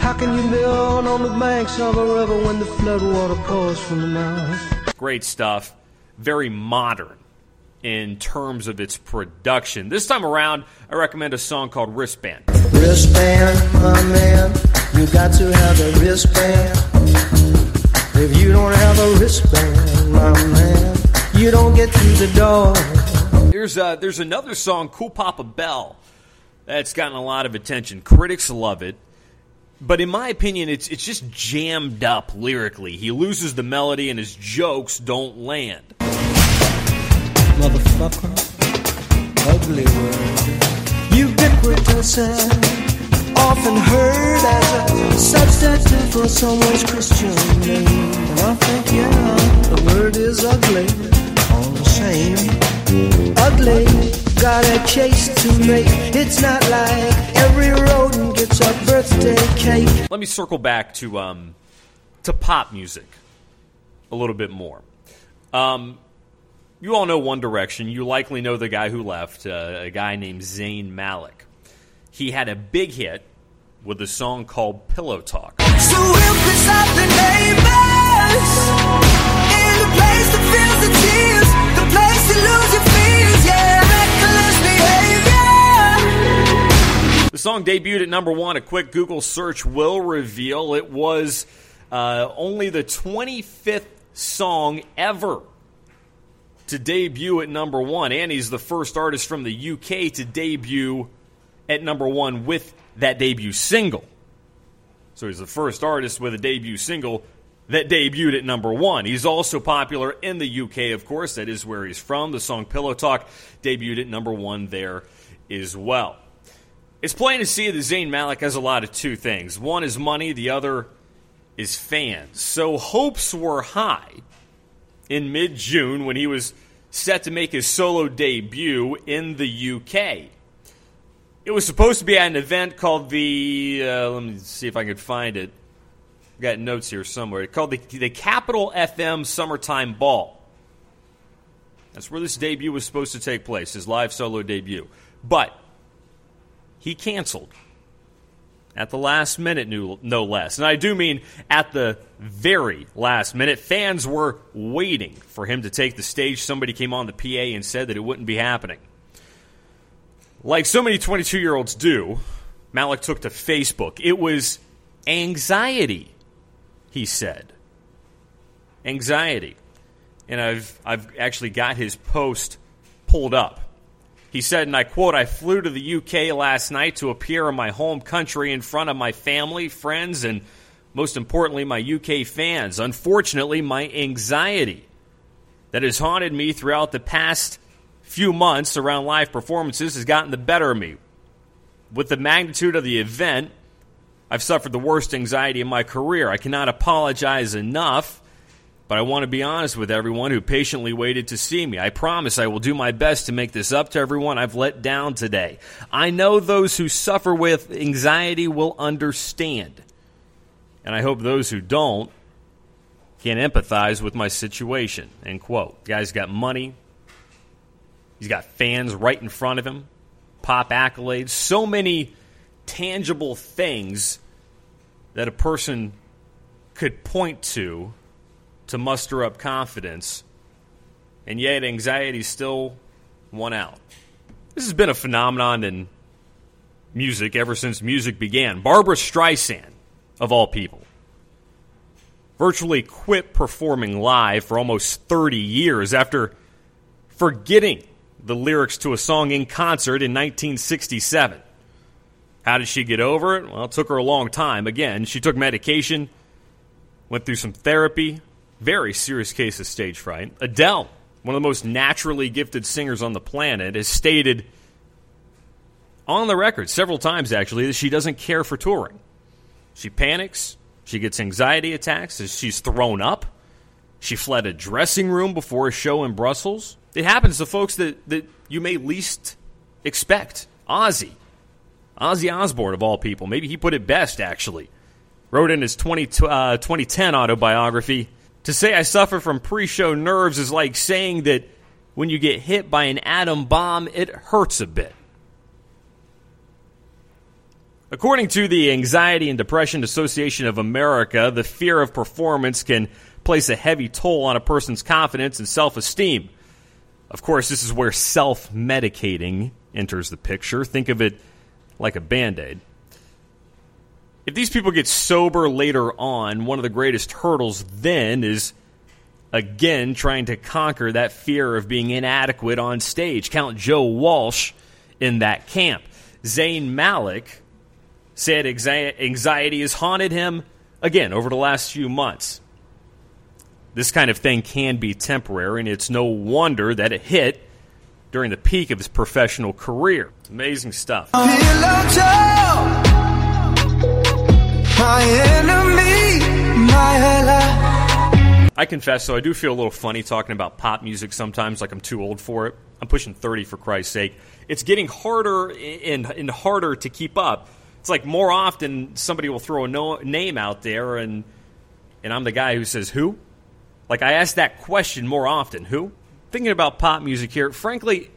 Q: How can you build on the banks of a river when the floodwater pours from the mouth?
P: Great stuff. Very modern in terms of its production. This time around, I recommend a song called Wristband.
Q: Wristband, my man, you got to have a wristband. If you don't have a wristband, my man, you don't get through the door.
P: There's uh, there's another song, Cool Papa Bell, that's gotten a lot of attention. Critics love it, but in my opinion, it's it's just jammed up lyrically. He loses the melody, and his jokes don't land.
Q: Motherfucker, ugly word. Ubiquitous and often heard as a substitute for someone's Christian name. And I think, yeah, the word is ugly, all the same. Ugly, got a case to make. It's not like every rodent gets a birthday cake.
P: Let me circle back to um, to pop music a little bit more. Um, you all know One Direction. You likely know the guy who left, uh, a guy named Zayn Malik. He had a big hit with a song called Pillow Talk.
Q: So we'll put something neighbors in the place that feels the tears, the place to lose your fears, yeah.
P: The song debuted at number one. A quick Google search will reveal it was uh, only the 25th song ever to debut at number one. And he's the first artist from the UK to debut at number one with that debut single. So he's the first artist with a debut single that debuted at number one. He's also popular in the UK, of course. That is where he's from. The song Pillow Talk debuted at number one there as well. It's plain to see that Zayn Malik has a lot of two things. One is money, the other is fans. So hopes were high in mid June when he was set to make his solo debut in the UK. It was supposed to be at an event called the. Uh, let me see if I can find it. Got notes here somewhere. Called the, the Capital FM Summertime Ball. That's where this debut was supposed to take place, his live solo debut. But he canceled at the last minute, no less. And I do mean at the very last minute. Fans were waiting for him to take the stage. Somebody came on the PA and said that it wouldn't be happening. Like so many 22 year olds do, Malik took to Facebook. It was anxiety, he said. Anxiety. And I've, I've actually got his post pulled up. He said, and I quote, I flew to the UK last night to appear in my home country in front of my family, friends, and most importantly, my UK fans. Unfortunately, my anxiety that has haunted me throughout the past few months around live performances has gotten the better of me. With the magnitude of the event, I've suffered the worst anxiety in my career. I cannot apologize enough, but I want to be honest with everyone who patiently waited to see me. I promise I will do my best to make this up to everyone I've let down today. I know those who suffer with anxiety will understand, and I hope those who don't can empathize with my situation. End quote. The Guy's got money, He's got fans right in front of him, pop accolades, so many tangible things that a person could point to to muster up confidence, and yet anxiety still won out. This has been a phenomenon in music ever since music began. Barbra Streisand, of all people, virtually quit performing live for almost 30 years after forgetting the lyrics to a song in concert in 1967. How did she get over it? Well, it took her a long time. Again, she took medication, went through some therapy, very serious case of stage fright. Adele, one of the most naturally gifted singers on the planet, has stated on the record several times actually that she doesn't care for touring. She panics, she gets anxiety attacks, she's thrown up, She fled a dressing room before a show in Brussels. It happens to folks that, that you may least expect. Ozzy. Ozzy Osbourne, of all people. Maybe he put it best, actually. Wrote in his 20, uh, 2010 autobiography To say I suffer from pre show nerves is like saying that when you get hit by an atom bomb, it hurts a bit. According to the Anxiety and Depression Association of America, the fear of performance can place a heavy toll on a person's confidence and self esteem. Of course, this is where self medicating enters the picture. Think of it like a band aid. If these people get sober later on, one of the greatest hurdles then is again trying to conquer that fear of being inadequate on stage. Count Joe Walsh in that camp. Zayn Malik said anxiety has haunted him again over the last few months. This kind of thing can be temporary, and it's no wonder that it hit during the peak of his professional career. Amazing stuff. I confess, so I do feel a little funny talking about pop music sometimes, like I'm too old for it. I'm pushing 30 for Christ's sake. It's getting harder and, and harder to keep up. It's like more often somebody will throw a no, name out there, and and I'm the guy who says who. Like I ask that question more often. Who? Thinking about pop music here, frankly,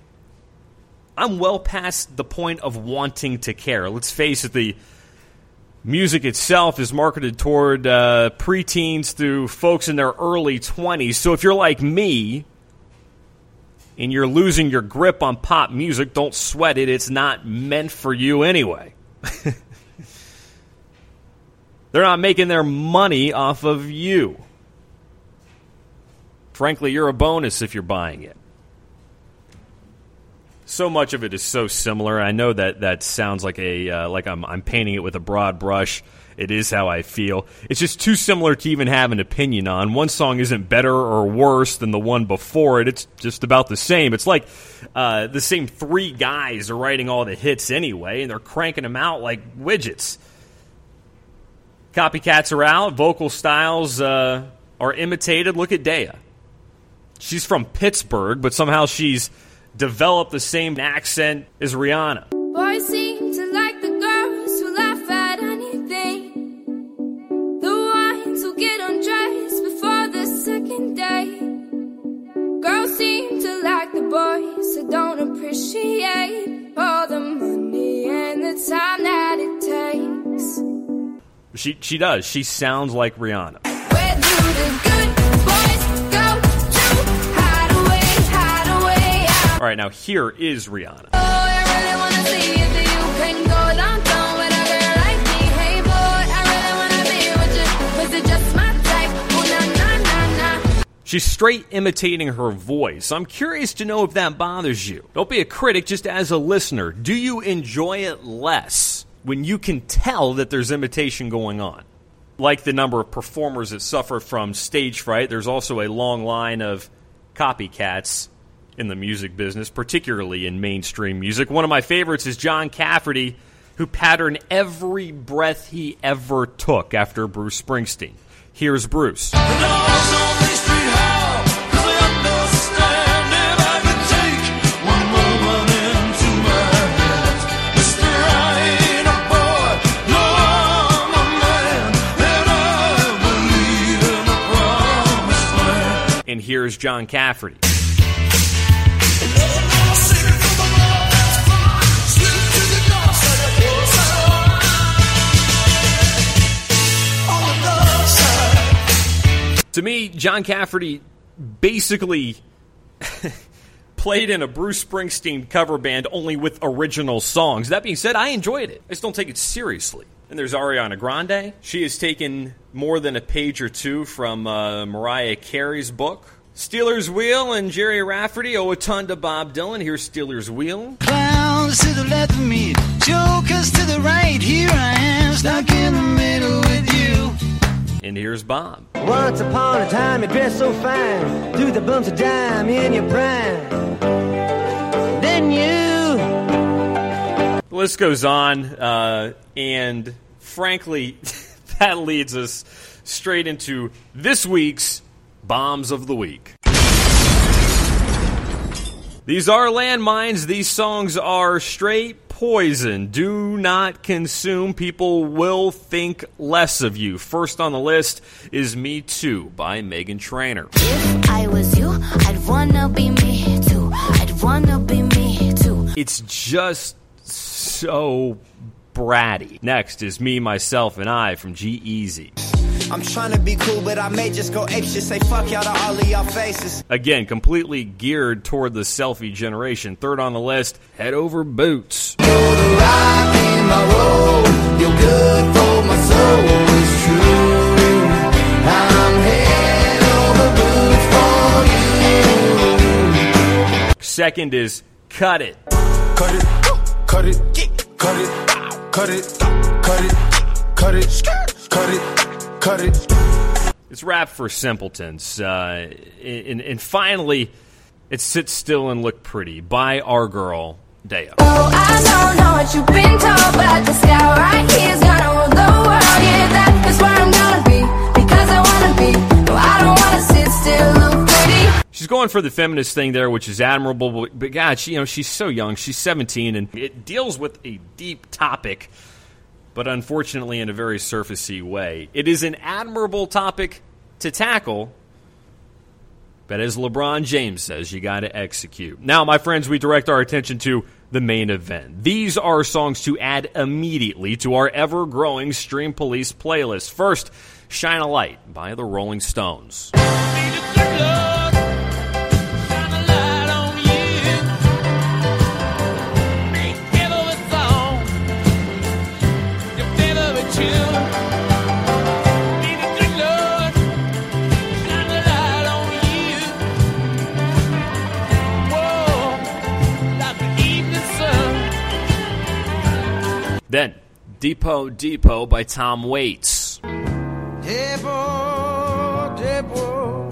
P: I'm well past the point of wanting to care. Let's face it, the music itself is marketed toward uh, preteens through folks in their early 20s. So if you're like me and you're losing your grip on pop music, don't sweat it. It's not meant for you anyway. They're not making their money off of you. Frankly, you're a bonus if you're buying it so much of it is so similar. I know that that sounds like a uh, like I'm I'm painting it with a broad brush. It is how I feel. It's just too similar to even have an opinion on. One song isn't better or worse than the one before it. It's just about the same. It's like uh, the same three guys are writing all the hits anyway, and they're cranking them out like widgets. Copycats are out. Vocal styles uh, are imitated. Look at Daya. She's from Pittsburgh, but somehow she's develop the same accent as Rihanna.
J: Boys seem to like the girls who laugh at anything. The ones who get undressed before the second day. Girls seem to like the boys who don't appreciate all the money and the time that it takes.
P: She she does. She sounds like Rihanna. Type? now here is
J: na na na.
P: She's straight imitating her voice. I'm curious to know if that bothers you. Don't be a critic, just as a listener. Do you enjoy it less when you can tell that there's imitation going on? Like the number of performers that suffer from stage fright, there's also a long line of copycats in the music business, particularly in mainstream music. One of my favorites is John Cafferty, who patterned every breath he ever took after Bruce Springsteen. Here's Bruce. And here's John Cafferty. To me, John Cafferty basically played in a Bruce Springsteen cover band only with original songs. That being said, I enjoyed it. I just don't take it seriously. And there's Ariana Grande. She has taken more than a page or two from uh, Mariah Carey's book. Stealers Wheel and Gerry Rafferty owe a ton to Bob Dylan. Here's Stealers Wheel.
Q: Clowns to the left of me, jokers to the right. Here I am, stuck in the middle with you.
P: And here's Bob.
R: Once upon a time, you dressed so fine, threw the bumps of dime in your prime. Then you.
P: The list goes on, uh, and frankly, that leads us straight into this week's bombs of the week. These are landmines. These songs are straight poison. Do not consume. People will think less of you. First on the list is Me Too by Meghan Trainor.
J: If I was you, I'd wanna be me too. I'd wanna be me too.
P: It's just so bratty. Next is Me, Myself, and I from G-Eazy.
S: I'm trying to be cool, but I may just go ape shit. Say fuck y'all to all of y'all faces.
P: Again, completely geared toward the selfie generation. Third on the list, Head Over Boots.
S: You're good for my soul, it's true. I'm head over boots for you.
P: Second is Cut It.
S: Cut it, cut it, cut it, cut it, cut it, cut it, cut it, cut it.
P: It's rap for simpletons. Uh, and, and finally, it sits Still and Look Pretty by our girl, Daya.
J: Oh, I don't know what you've been told, but the sky right here's gonna rule the world. Yeah, that is where I'm gonna be because I wanna be. No, I don't wanna sit still, look pretty.
P: She's going for the feminist thing there, which is admirable. But, but God, she, you know, she's so young. She's 17, and it deals with a deep topic, but unfortunately in a very surfacey way. It is an admirable topic to tackle, but as LeBron James says, you got to execute. Now, my friends, we direct our attention to the main event. These are songs to add immediately to our ever growing Stream Police playlist. First, Shine a Light by the Rolling Stones. Then, Depot Depot by Tom Waits.
S: Depot, Depot,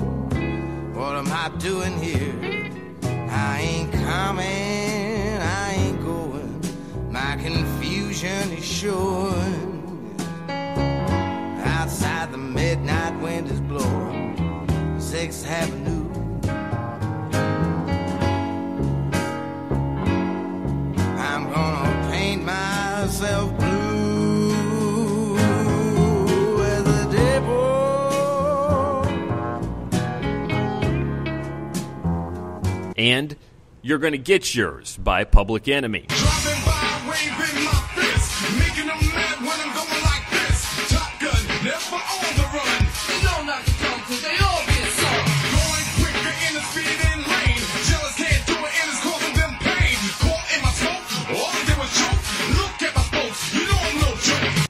S: what am I doing here? I ain't coming, I ain't going. My confusion is showing. Outside the midnight wind is blowing. Sixth Avenue.
P: And You're Gonna Get Yours by Public Enemy.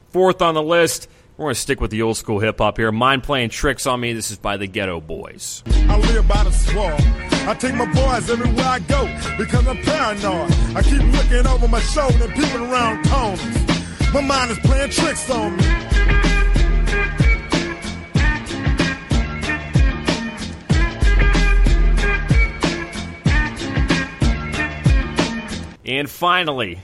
P: Fourth on the list, we're going to stick with the old school hip hop here. Mind playing tricks on me. This is by the Geto Boys.
G: I live by the swamp. I take my boys everywhere I go because I'm paranoid. I keep looking over my shoulder and peeping around corners. My mind is playing tricks on me.
P: And finally,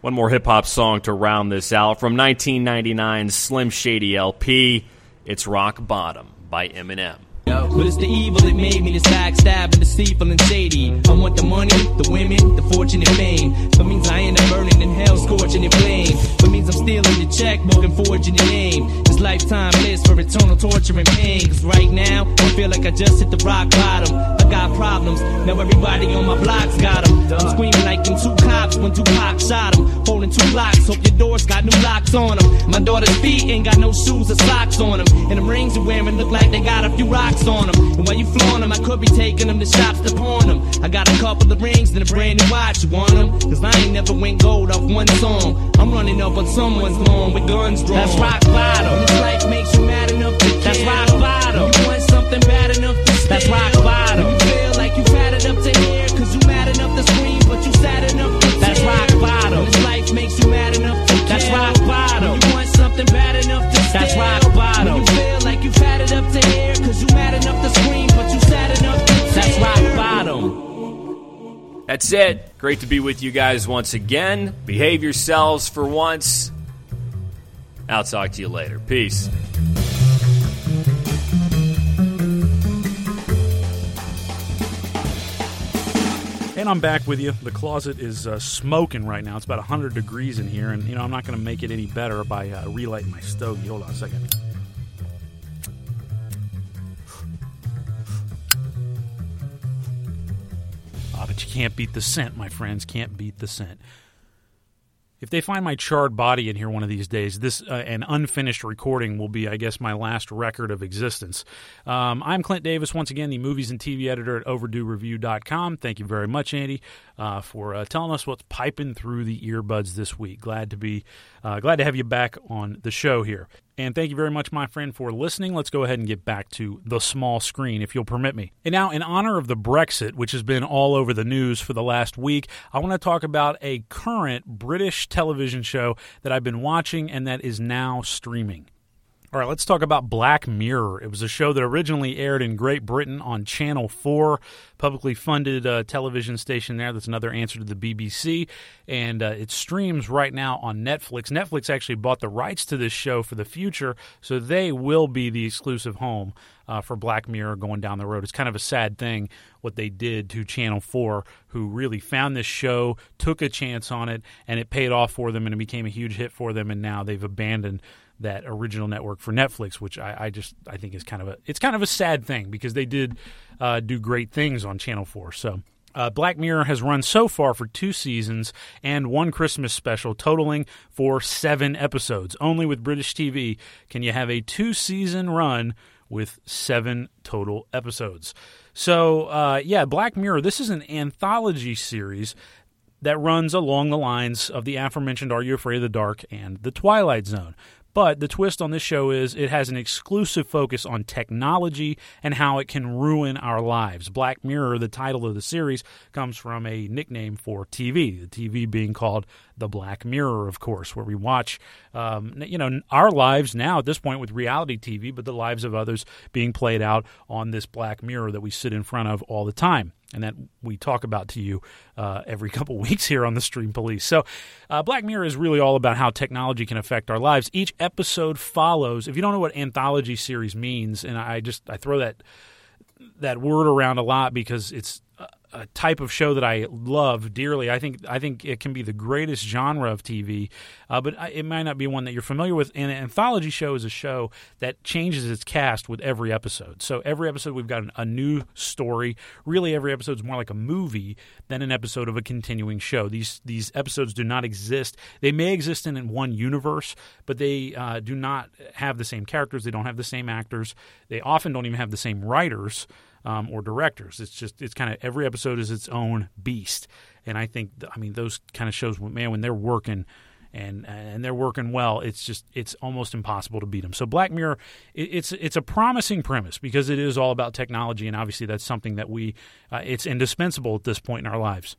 P: one more hip hop song to round this out from 1999's Slim Shady LP. It's Rock Bottom by Eminem.
T: But it's the evil that made me this backstabbing, deceitful and shady. I want the money, the women, the fortune and fame. But means I end up burning in hell, scorching in flame. But means I'm stealing your checkbook and forging your name. This lifetime list for eternal torture and pain. Cause right now, I feel like I just hit the rock bottom. I got problems, now everybody on my block's got them. I'm screaming like them two cops when Tupac shot them. Holding two blocks, hope your doors got new locks on them. My daughter's feet ain't got no shoes or socks on them. And the rings you're wearing look like they got a few rocks on them. And while you flaunt them, I could be taking them to shops to pawn them. I got a couple of rings and a brand new watch. You want them? Cause I ain't never went gold off one song. I'm running up on someone's lawn with guns drawn. That's rock bottom. This life makes you mad enough to care. That's rock bottom. You want something bad enough to stare. That's rock bottom. You feel like you fat enough to hear. Cause you mad enough to scream, but you sad enough to That's rock bottom. This life makes you mad enough to. That's rock bottom. You want something bad enough to stare. That's rock That's
P: it. Great to be with you guys once again. Behave yourselves for once. I'll talk to you later. Peace.
A: And I'm back with you. The closet is uh, smoking right now. It's about 100 degrees in here, and you know I'm not going to make it any better by uh, relighting my stogie. Hold on a second. But you can't beat the scent, my friends. Can't beat the scent. If they find my charred body in here one of these days, this uh, an unfinished recording will be, I guess, my last record of existence. Um, I'm Clint Davis, once again, the movies and TV editor at OverdueReview.com. Thank you very much, Andy, uh, for uh, telling us what's piping through the earbuds this week. Glad to be uh, glad to have you back on the show here. And thank you very much, my friend, for listening. Let's go ahead and get back to the small screen, if you'll permit me. And now, in honor of the Brexit, which has been all over the news for the last week, I want to talk about a current British television show that I've been watching and that is now streaming. All right, let's talk about Black Mirror. It was a show that originally aired in Great Britain on Channel 4, publicly funded uh, television station there. That's another answer to the BBC. And uh, it streams right now on Netflix. Netflix actually bought the rights to this show for the future, so they will be the exclusive home uh, for Black Mirror going down the road. It's kind of a sad thing what they did to Channel 4, who really found this show, took a chance on it, and it paid off for them, and it became a huge hit for them, and now they've abandoned that original network for Netflix, which I, I, just I think is kind of a it's kind of a sad thing because they did uh, do great things on Channel Four. So. Uh, Black Mirror has run so far for two seasons and one Christmas special, totaling for seven episodes. Only with British TV can you have a two season run with seven total episodes. So, uh, yeah, Black Mirror, this is an anthology series that runs along the lines of the aforementioned Are You Afraid of the Dark and The Twilight Zone. But the twist on this show is it has an exclusive focus on technology and how it can ruin our lives. Black Mirror, the title of the series, comes from a nickname for TV, the TV being called the Black Mirror, of course, where we watch, um, you know, our lives now at this point with reality TV, but the lives of others being played out on this Black Mirror that we sit in front of all the time and that we talk about to you uh, every couple weeks here on the Stream Police. So, uh, Black Mirror is really all about how technology can affect our lives. Each episode follows. If you don't know what anthology series means, and I just I throw that that word around a lot because it's a type of show that I love dearly. I think I think it can be the greatest genre of TV, uh, but it might not be one that you're familiar with. And an anthology show is a show that changes its cast with every episode. So every episode we've got a new story. Really, every episode is more like a movie than an episode of a continuing show. These these episodes do not exist. They may exist in, in one universe, but they uh, do not have the same characters. They don't have the same actors. They often don't even have the same writers um, or directors. It's just it's kind of every episode is its own beast, and I think I mean those kind of shows, man, when they're working and and they're working well, it's just it's almost impossible to beat them. So Black Mirror, it, it's it's a promising premise because it is all about technology, and obviously that's something that we uh, it's indispensable at this point in our lives.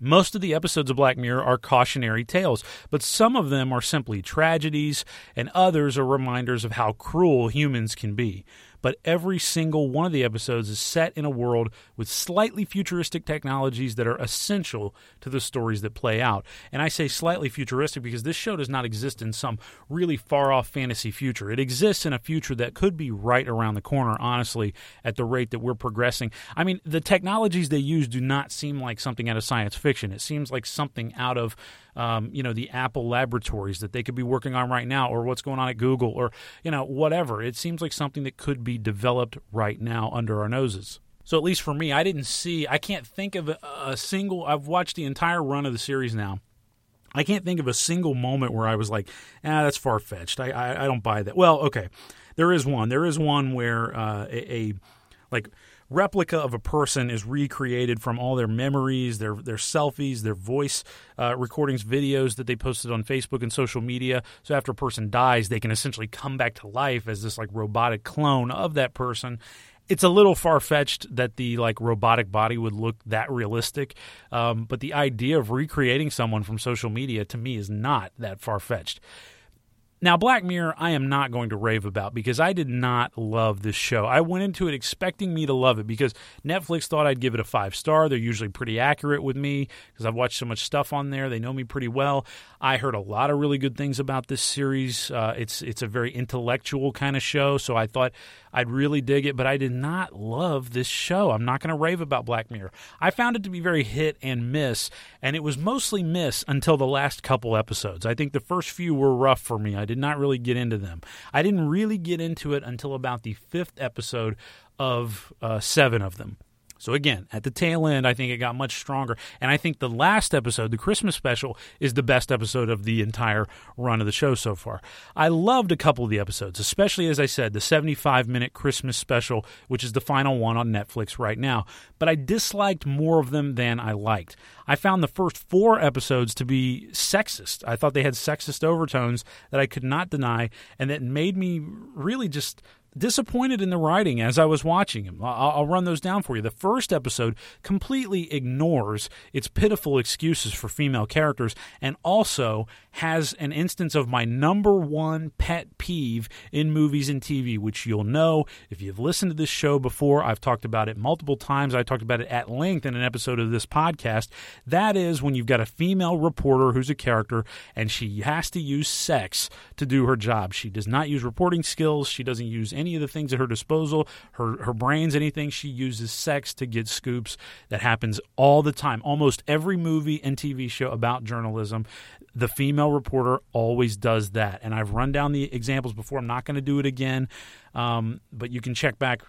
A: Most of the episodes of Black Mirror are cautionary tales, but some of them are simply tragedies, and others are reminders of how cruel humans can be but every single one of the episodes is set in a world with slightly futuristic technologies that are essential to the stories that play out. And I say slightly futuristic because this show does not exist in some really far off fantasy future. It exists in a future that could be right around the corner, honestly, at the rate that we're progressing. I mean, the technologies they use do not seem like something out of science fiction. It seems like something out of um, you know, the Apple laboratories that they could be working on right now, or what's going on at Google, or you know, whatever. It seems like something that could be developed right now under our noses. So at least for me, I didn't see. I can't think of a, a single. I've watched the entire run of the series now. I can't think of a single moment where I was like, "Ah, that's far fetched." I, I, I don't buy that. Well, okay, there is one. There is one where uh, a, a like replica of a person is recreated from all their memories, their their selfies, their voice uh, recordings, videos that they posted on Facebook and social media. So after a person dies, they can essentially come back to life as this like robotic clone of that person. It's a little far fetched that the like robotic body would look that realistic, um, but the idea of recreating someone from social media to me is not that far fetched Now, Black Mirror, I am not going to rave about because I did not love this show. I went into it expecting me to love it because Netflix thought I'd give it a five star. They're usually pretty accurate with me because I've watched so much stuff on there. They know me pretty well. I heard a lot of really good things about this series. Uh, it's it's a very intellectual kind of show, so I thought I'd really dig it. But I did not love this show. I'm not going to rave about Black Mirror. I found it to be very hit and miss, and it was mostly miss until the last couple episodes. I think the first few were rough for me. I did not really get into them. I didn't really get into it until about the fifth episode of uh, seven of them. So again, at the tail end, I think it got much stronger. And I think the last episode, the Christmas special, is the best episode of the entire run of the show so far. I loved a couple of the episodes, especially as I said, the 75 minute Christmas special, which is the final one on Netflix right now. But I disliked more of them than I liked. I found the first four episodes to be sexist. I thought they had sexist overtones that I could not deny, and that made me really just disappointed in the writing as I was watching him. I'll, run those down for you. The first episode completely ignores its pitiful excuses for female characters and also has an instance of my number one pet peeve in movies and TV, which you'll know if you've listened to this show before. I've talked about it multiple times. I talked about it at length in an episode of this podcast. That is when you've got a female reporter who's a character and she has to use sex to do her job. She does not use reporting skills. She doesn't use any of the things at her disposal, her her brains, anything. She uses sex to get scoops. That happens all the time. Almost every movie and TV show about journalism, the female reporter always does that. And I've run down the examples before. I'm not going to do it again, um, but you can check back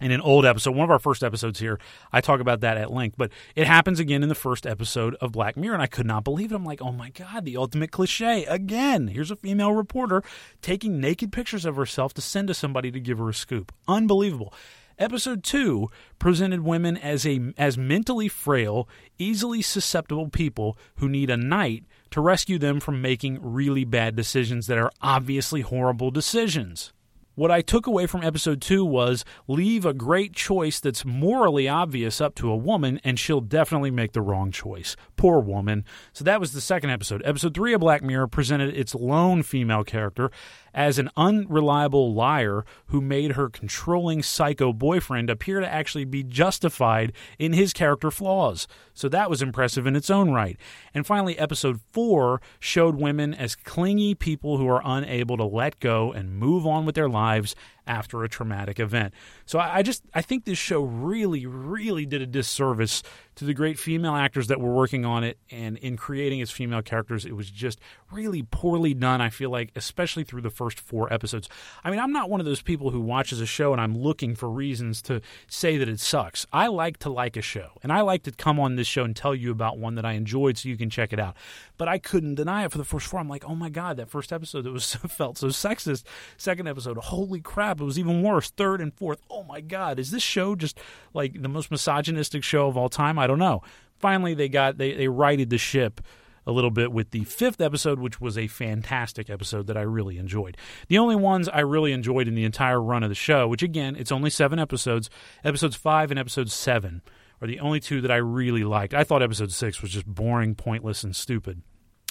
A: in an old episode, one of our first episodes here, I talk about that at length. But it happens again in the first episode of Black Mirror, and I could not believe it. I'm like, oh my God, the ultimate cliche. Again, here's a female reporter taking naked pictures of herself to send to somebody to give her a scoop. Unbelievable. Episode 2 presented women as a as mentally frail, easily susceptible people who need a knight to rescue them from making really bad decisions that are obviously horrible decisions. What I took away from episode two was leave a great choice that's morally obvious up to a woman, and she'll definitely make the wrong choice. Poor woman. So that was the second episode. Episode three of Black Mirror presented its lone female character as an unreliable liar who made her controlling psycho boyfriend appear to actually be justified in his character flaws. So that was impressive in its own right. And finally, episode four showed women as clingy people who are unable to let go and move on with their lives after a traumatic event. So I, just I think this show really, really did a disservice to the great female actors that were working on it and in creating its female characters. It was just really poorly done, I feel like, especially through the first four episodes. I mean, I'm not one of those people who watches a show and I'm looking for reasons to say that it sucks. I like to like a show, and I like to come on this show and tell you about one that I enjoyed so you can check it out. But I couldn't deny it for the first four. I'm like, oh my God, that first episode that was felt so sexist. Second episode, holy crap, it was even worse. Third and fourth, oh my God, is this show just like the most misogynistic show of all time? I don't know. Finally, they got they they righted the ship a little bit with the fifth episode, which was a fantastic episode that I really enjoyed. The only ones I really enjoyed in the entire run of the show, which again, it's only seven episodes, episodes five and episode seven are the only two that I really liked. I thought episode six was just boring, pointless, and stupid.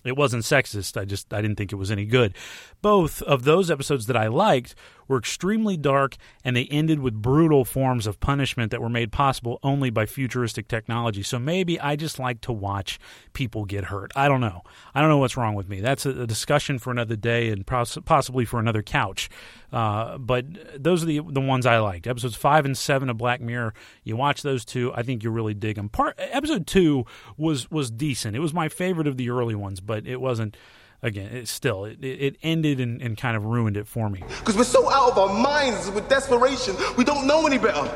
A: It wasn't sexist. I just I didn't think it was any good. Both of those episodes that I liked were extremely dark and they ended with brutal forms of punishment that were made possible only by futuristic technology. So maybe I just like to watch people get hurt. I don't know. I don't know what's wrong with me. That's a, discussion for another day and possibly for another couch. Uh, but those are the the ones I liked. Episodes five and seven of Black Mirror. You watch those two, I think you really dig them. Part episode two was was decent. It was my favorite of the early ones, but it wasn't again, it still it, it ended and, and, kind of ruined it for me.
U: Because we're so out of our minds with desperation, we don't know any better.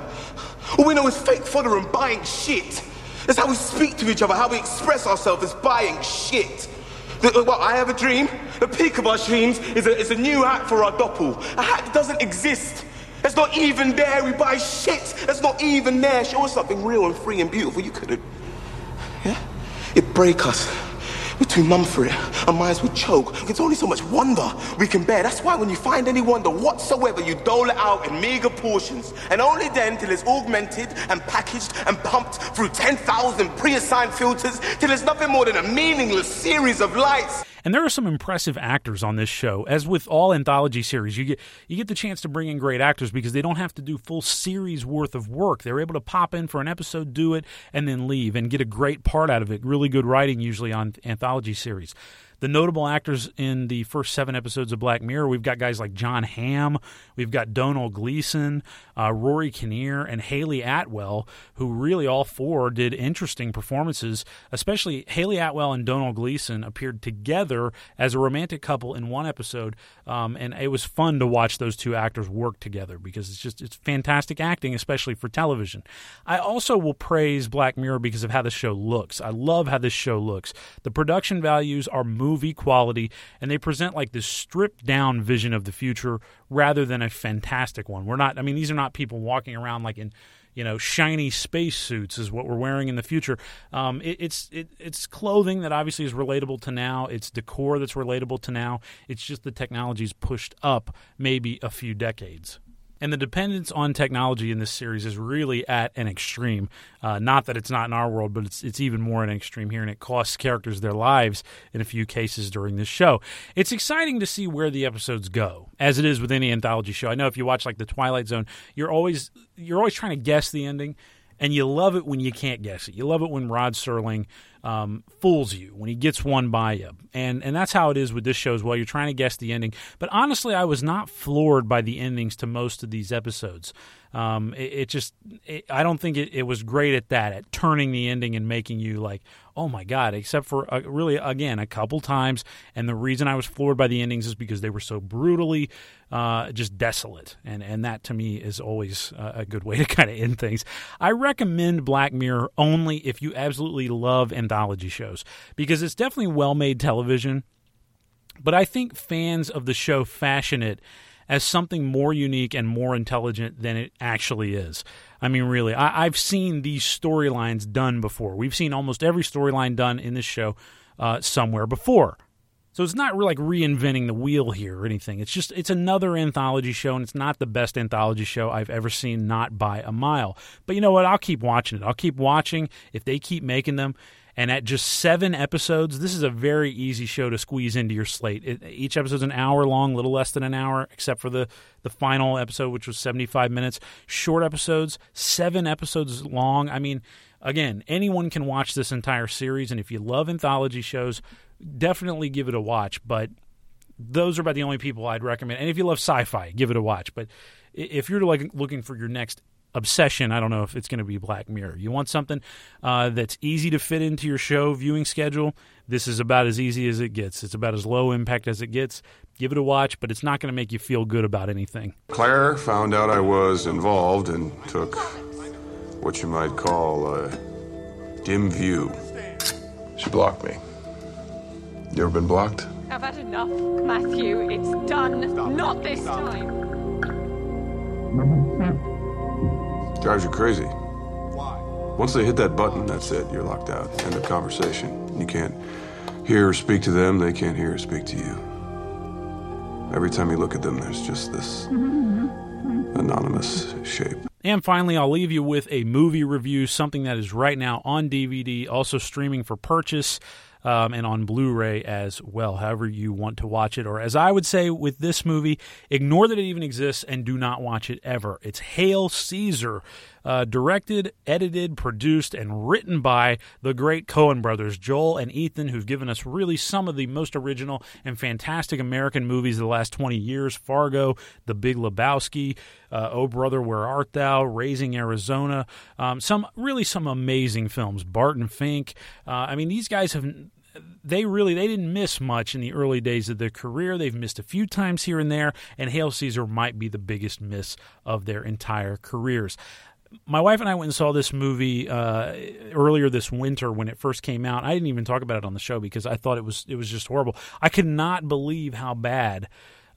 U: All we know is fake fodder and buying shit. That's how we speak to each other, how we express ourselves is buying shit. Uh, well, I have a dream. The peak of our dreams is a, is a new hat for our doppel. A hat that doesn't exist. It's not even there. We buy shit. That's not even there. Show us something real and free and beautiful. You couldn't. Yeah? It break us. We're too numb for it. Our minds would choke. It's only so much wonder we can bear. That's why when you find any wonder whatsoever, you dole it out in meager portions. And only then till it's augmented and packaged and pumped through 10,000 pre-assigned filters till it's nothing more than a meaningless series of lights.
A: And there are some impressive actors on this show. As with all anthology series, you get you get the chance to bring in great actors because they don't have to do full series worth of work. They're able to pop in for an episode, do it, and then leave and get a great part out of it. Really good writing usually on anthology series. The notable actors in the first seven episodes of Black Mirror, we've got guys like Jon Hamm, we've got Domhnall Gleeson, uh, Rory Kinnear, and Hayley Atwell, who really all four did interesting performances. Especially Hayley Atwell and Domhnall Gleeson appeared together as a romantic couple in one episode, um, and it was fun to watch those two actors work together because it's just it's fantastic acting, especially for television. I also will praise Black Mirror because of how the show looks. I love how this show looks. The production values are moving movie quality, and they present like this stripped down vision of the future rather than a fantastic one. We're not, I mean, these are not people walking around like in you know, shiny space suits is what we're wearing in the future. Um, it, it's it, it's clothing that obviously is relatable to now. It's decor that's relatable to now. It's just the technology's pushed up maybe a few decades. And the dependence on technology in this series is really at an extreme. Uh, not that it's not in our world, but it's it's even more an extreme here, and it costs characters their lives in a few cases during this show. It's exciting to see where the episodes go, as it is with any anthology show. I know if you watch like the Twilight Zone, you're always you're always trying to guess the ending and you love it when you can't guess it. You love it when Rod Serling um, fools you, when he gets one by you, and and that's how it is with this show as well. You're trying to guess the ending, but honestly, I was not floored by the endings to most of these episodes. Um, it, it, just, it, I don't think it, it, was great at that, at turning the ending and making you like, oh my god. Except for uh, really, again, a couple times, and the reason I was floored by the endings is because they were so brutally, uh, just desolate, and and that to me is always a good way to kind of end things. I recommend Black Mirror only if you absolutely love anthology shows because it's definitely well made television. But I think fans of the show fashion it as something more unique and more intelligent than it actually is. I mean, really, I, have seen these storylines done before. We've seen almost every storyline done in this show uh, somewhere before. So it's not really like reinventing the wheel here or anything. It's just it's another anthology show, and it's not the best anthology show I've ever seen, not by a mile. But you know what? I'll keep watching it. I'll keep watching if they keep making them. And at just seven episodes, this is a very easy show to squeeze into your slate. It, each episode's an hour long, little less than an hour, except for the, the final episode, which was 75 minutes. Short episodes, seven episodes long. I mean, again, anyone can watch this entire series. And if you love anthology shows, definitely give it a watch. But those are about the only people I'd recommend. And if you love sci fi, give it a watch. But if you're like looking for your next obsession, I don't know if it's going to be Black Mirror. You want something uh, that's easy to fit into your show viewing schedule. This is about as easy as it gets. It's about as low impact as it gets. Give it a watch, but it's not going to make you feel good about anything.
V: Claire found out I was involved and took what you might call a dim view. She blocked me. You ever been blocked?
W: I've had enough, Matthew. It's done. Not this time.
V: Drives you crazy. Why? Once they hit that button, that's it. You're locked out. End of conversation. You can't hear or speak to them. They can't hear or speak to you. Every time you look at them, there's just this mm-hmm. anonymous shape.
A: And finally, I'll leave you with a movie review, something that is right now on DVD, also streaming for purchase um, and on Blu ray as well, however you want to watch it. Or as I would say with this movie, ignore that it even exists and do not watch it ever. It's Hail Caesar uh, directed, edited, produced, and written by the great Coen brothers, Joel and Ethan, who've given us really some of the most original and fantastic American movies of the last 20 years Fargo, The Big Lebowski, uh, Oh Brother, Where Art Thou, Raising Arizona, um, some really some amazing films. Barton Fink. Uh, I mean, these guys have they really they didn't miss much in the early days of their career. They've missed a few times here and there, and Hail Caesar might be the biggest miss of their entire careers my wife and I went and saw this movie uh, earlier this winter when it first came out. I didn't even talk about it on the show because I thought it was it was just horrible. I could not believe how bad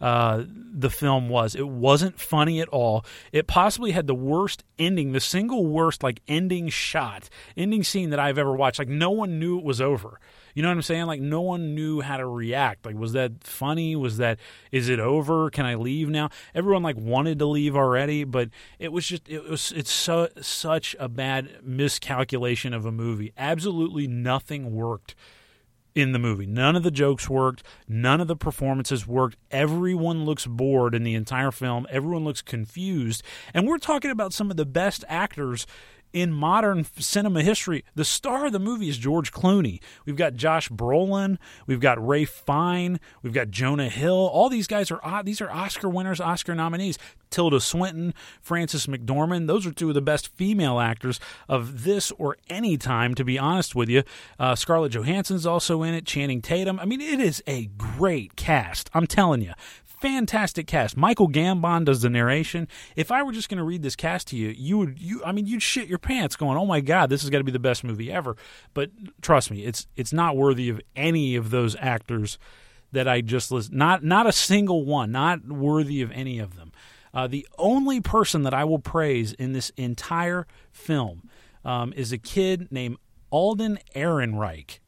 A: uh, the film was. It wasn't funny at all. It possibly had the worst ending, the single worst like ending shot, ending scene that I've ever watched. Like no one knew it was over. You know what I'm saying? Like no one knew how to react. Like was that funny? Was that is it over? Can I leave now? Everyone like wanted to leave already, but it was just it was it's so such a bad miscalculation of a movie. Absolutely nothing worked in the movie. None of the jokes worked. None of the performances worked. Everyone looks bored in the entire film. Everyone looks confused. And we're talking about some of the best actors in modern cinema history. The star of the movie is George Clooney. We've got Josh Brolin. We've got Ralph Fiennes. We've got Jonah Hill. All these guys are these are Oscar winners, Oscar nominees. Tilda Swinton, Frances McDormand. Those are two of the best female actors of this or any time, to be honest with you. Uh, Scarlett Johansson's also in it. Channing Tatum. I mean, it is a great cast. I'm telling you fantastic cast. Michael Gambon does the narration. If I were just going to read this cast to you, you would you I mean you'd shit your pants going, "Oh my god, this is going to be the best movie ever." But trust me, it's it's not worthy of any of those actors that I just list. Not not a single one, not worthy of any of them. Uh, the only person that I will praise in this entire film um, is a kid named Alden Ehrenreich.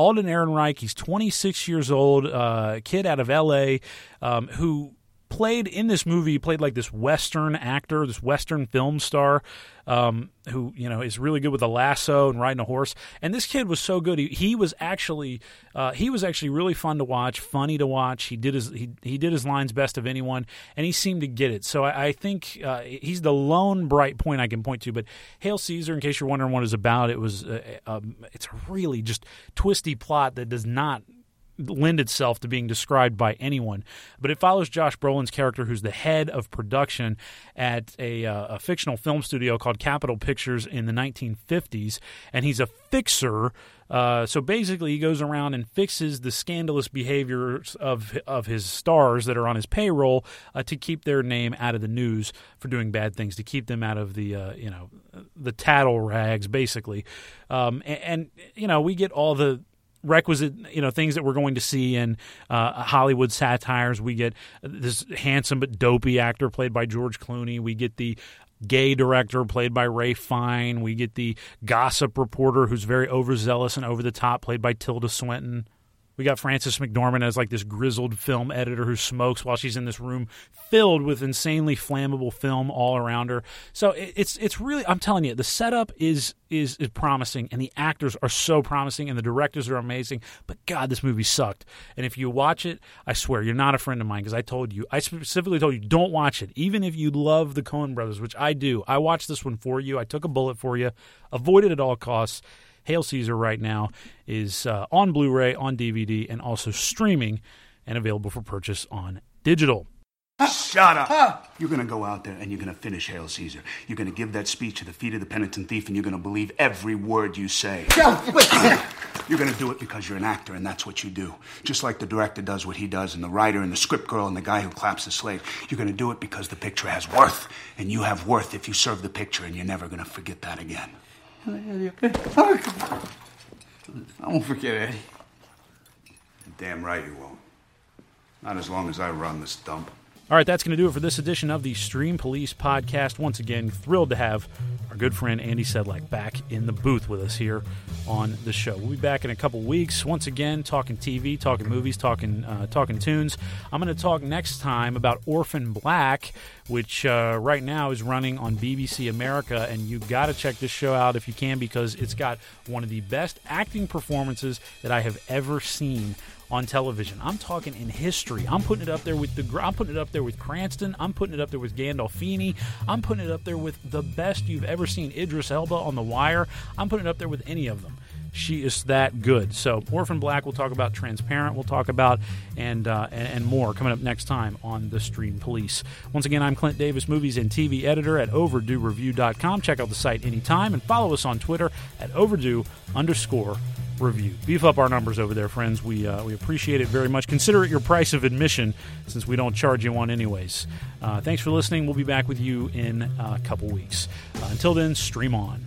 A: Alden Ehrenreich. He's 26 years old, uh, kid out of L.A. Um, who played in this movie. He played like this Western actor, this Western film star, um, who you know is really good with a lasso and riding a horse. And this kid was so good. He, he was actually uh, he was actually really fun to watch, funny to watch. He did his he, he did his lines best of anyone, and he seemed to get it. So I, I think uh, he's the lone bright point I can point to. But Hail Caesar, in case you're wondering what it's about, it was uh, um, it's a really just twisty plot that does not lend itself to being described by anyone. But it follows Josh Brolin's character, who's the head of production at a, uh, a fictional film studio called Capitol Pictures in the 1950s, and he's a fixer. Uh, so basically, he goes around and fixes the scandalous behaviors of of his stars that are on his payroll uh, to keep their name out of the news for doing bad things, to keep them out of the uh, you know the tattle rags, basically. Um, and, and you know we get all the requisite you know things that we're going to see in uh, Hollywood satires. We get this handsome but dopey actor played by George Clooney. We get the gay director played by Ralph Fiennes. We get the gossip reporter who's very overzealous and over the top played by Tilda Swinton. We got Frances McDormand as like this grizzled film editor who smokes while she's in this room filled with insanely flammable film all around her. So it's it's really I'm telling you the setup is is is promising and the actors are so promising and the directors are amazing. But God, this movie sucked. And if you watch it, I swear you're not a friend of mine because I told you I specifically told you don't watch it, even if you love the Coen Brothers, which I do. I watched this one for you. I took a bullet for you. Avoid it at all costs. Hail Caesar right now is uh, on Blu ray, on DVD, and also streaming and available for purchase on digital.
X: Shut up! You're gonna go out there and you're gonna finish Hail Caesar. You're gonna give that speech at the feet of the penitent thief and you're gonna believe every word you say. you're gonna do it because you're an actor and that's what you do. Just like the director does what he does and the writer and the script girl and the guy who claps the slate. You're gonna do it because the picture has worth and you have worth if you serve the picture and you're never gonna forget that again.
Y: I won't forget Eddie.
X: Damn right you won't. Not as long as I run this dump.
A: All right, that's going to do it for this edition of the Stream Police podcast. Once again, thrilled to have our good friend Andy Sedlak back in the booth with us here on the show. We'll be back in a couple weeks. Once again, talking TV, talking movies, talking uh, talking tunes. I'm going to talk next time about Orphan Black, which uh, right now is running on BBC America, and you got to check this show out if you can because it's got one of the best acting performances that I have ever seen on television. I'm talking in history. I'm putting it up there with the. I'm putting it up there with Cranston. I'm putting it up there with Gandolfini. I'm putting it up there with the best you've ever seen. Idris Elba on The Wire. I'm putting it up there with any of them. She is that good. So, Orphan Black, we'll talk about Transparent, we'll talk about, and, uh, and, and more coming up next time on The Stream Police. Once again, I'm Clint Davis, movies and TV editor at OverdueReview.com. Check out the site anytime and follow us on Twitter at overdue underscore review. Beef up our numbers over there, friends. We uh, we appreciate it very much. Consider it your price of admission, since we don't charge you one anyways. Uh, thanks for listening. We'll be back with you in a couple weeks. Uh, until then, stream on.